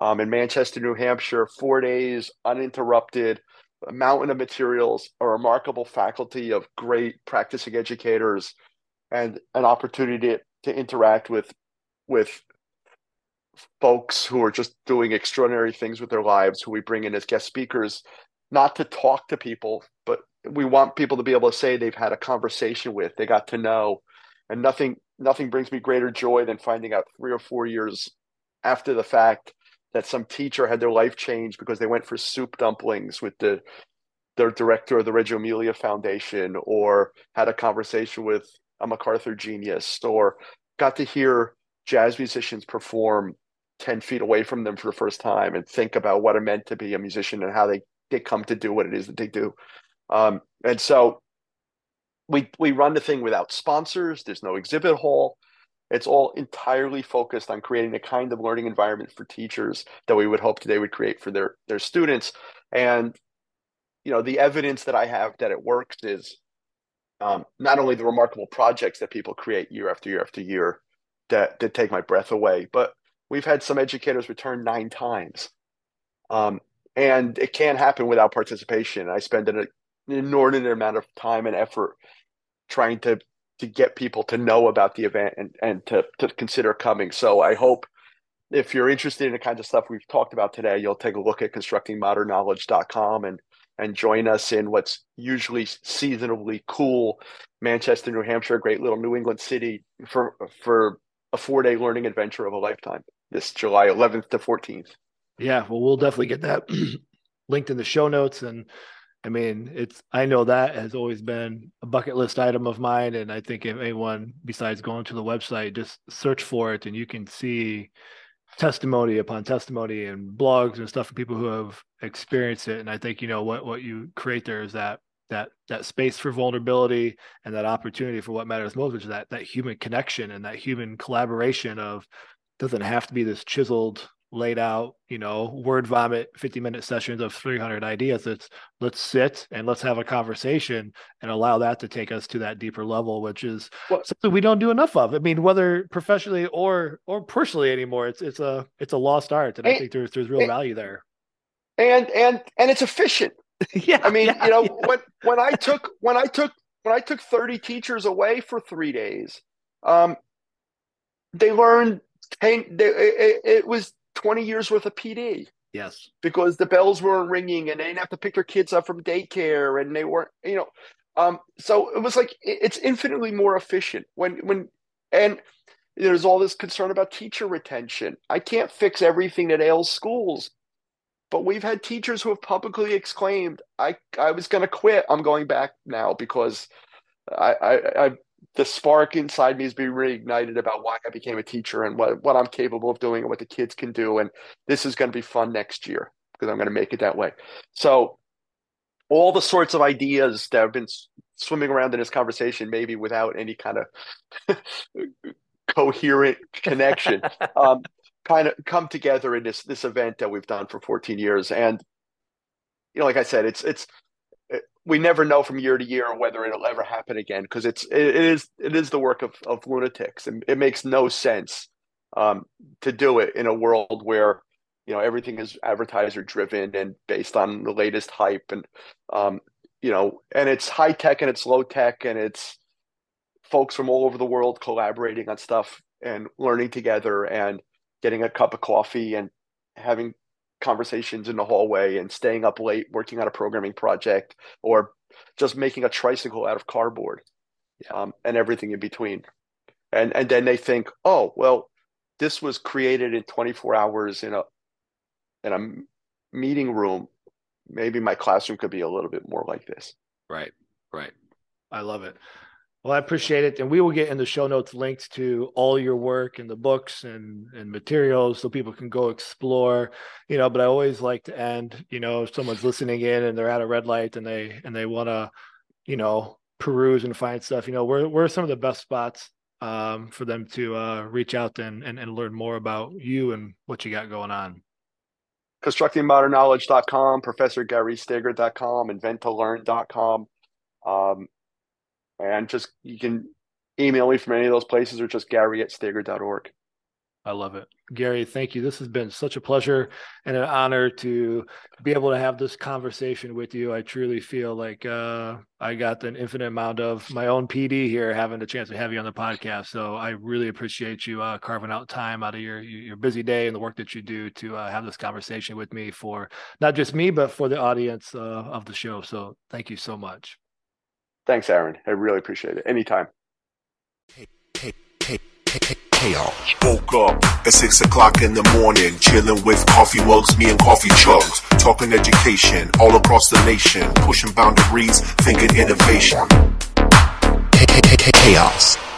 S3: um, in Manchester, New Hampshire, four days uninterrupted, a mountain of materials, a remarkable faculty of great practicing educators, and an opportunity to, to interact with with folks who are just doing extraordinary things with their lives, who we bring in as guest speakers, not to talk to people, but we want people to be able to say they've had a conversation with, they got to know. And nothing nothing brings me greater joy than finding out three or four years after the fact that some teacher had their life changed because they went for soup dumplings with the their director of the Reggio Emilia Foundation or had a conversation with a MacArthur genius or got to hear jazz musicians perform 10 feet away from them for the first time and think about what it meant to be a musician and how they, they come to do what it is that they do. Um, and so we we run the thing without sponsors. There's no exhibit hall. It's all entirely focused on creating the kind of learning environment for teachers that we would hope they would create for their their students. And you know, the evidence that I have that it works is um, not only the remarkable projects that people create year after year after year that that take my breath away, but we've had some educators return nine times. Um, and it can't happen without participation. I spend an, an inordinate amount of time and effort trying to to get people to know about the event and, and to, to consider coming. So I hope if you're interested in the kinds of stuff we've talked about today, you'll take a look at constructingmodernknowledge.com and and join us in what's usually seasonably cool Manchester, New Hampshire, great little New England city for for a four day learning adventure of a lifetime this July 11th to 14th.
S2: Yeah, well, we'll definitely get that linked in the show notes and I mean, it's I know that has always been a bucket list item of mine, and I think if anyone besides going to the website just search for it, and you can see testimony upon testimony and blogs and stuff from people who have experienced it. And I think you know what what you create there is that that that space for vulnerability and that opportunity for what matters most, which is that that human connection and that human collaboration of doesn't have to be this chiseled laid out, you know, word vomit 50 minute sessions of 300 ideas. It's let's sit and let's have a conversation and allow that to take us to that deeper level, which is well, something we don't do enough of. I mean, whether professionally or or personally anymore, it's it's a it's a lost art, and, and I think there's there's real and, value there.
S3: And and and it's efficient.
S2: yeah,
S3: I mean,
S2: yeah,
S3: you know,
S2: yeah.
S3: when when I took when I took when I took 30 teachers away for three days, um, they learned 10, they, it, it was 20 years worth of PD.
S2: Yes.
S3: Because the bells weren't ringing and they didn't have to pick their kids up from daycare and they weren't, you know. Um, so it was like it's infinitely more efficient when when and there's all this concern about teacher retention. I can't fix everything that ails schools, but we've had teachers who have publicly exclaimed, "I I was going to quit. I'm going back now because I I, I the spark inside me is being reignited about why I became a teacher and what, what I'm capable of doing and what the kids can do. And this is going to be fun next year because I'm going to make it that way. So all the sorts of ideas that have been swimming around in this conversation, maybe without any kind of coherent connection, um, kind of come together in this this event that we've done for 14 years. And you know, like I said, it's it's we never know from year to year whether it'll ever happen again because it's it, is it is the work of of lunatics and it makes no sense um, to do it in a world where you know everything is advertiser driven and based on the latest hype and um, you know and it's high tech and it's low tech and it's folks from all over the world collaborating on stuff and learning together and getting a cup of coffee and having conversations in the hallway and staying up late working on a programming project or just making a tricycle out of cardboard um, and everything in between. And and then they think oh well this was created in 24 hours in a in a meeting room. Maybe my classroom could be a little bit more like this.
S2: Right right. I love it well, I appreciate it. And we will get in the show notes links to all your work and the books and, and materials so people can go explore, you know, but I always like to end, you know, if someone's listening in and they're at a red light and they and they want to, you know, peruse and find stuff, you know, where where are some of the best spots um, for them to uh, reach out and, and and learn more about you and what you got going on?
S3: constructingmodernKnowledge.com, professorgarystager.com, inventtolearn.com. Um, and just you can email me from any of those places or just gary at stager.org.
S2: I love it. Gary, thank you. This has been such a pleasure and an honor to be able to have this conversation with you. I truly feel like uh, I got an infinite amount of my own PD here, having the chance to have you on the podcast. So I really appreciate you uh, carving out time out of your your busy day and the work that you do to uh, have this conversation with me for not just me, but for the audience uh, of the show. So thank you so much.
S3: Thanks, Aaron. I really appreciate it. Anytime.
S1: Hey, hey, hey, hey, hey, chaos. Woke up at six o'clock in the morning, chilling with coffee mugs, me and coffee chugs, talking education all across the nation, pushing boundaries, thinking innovation. Chaos.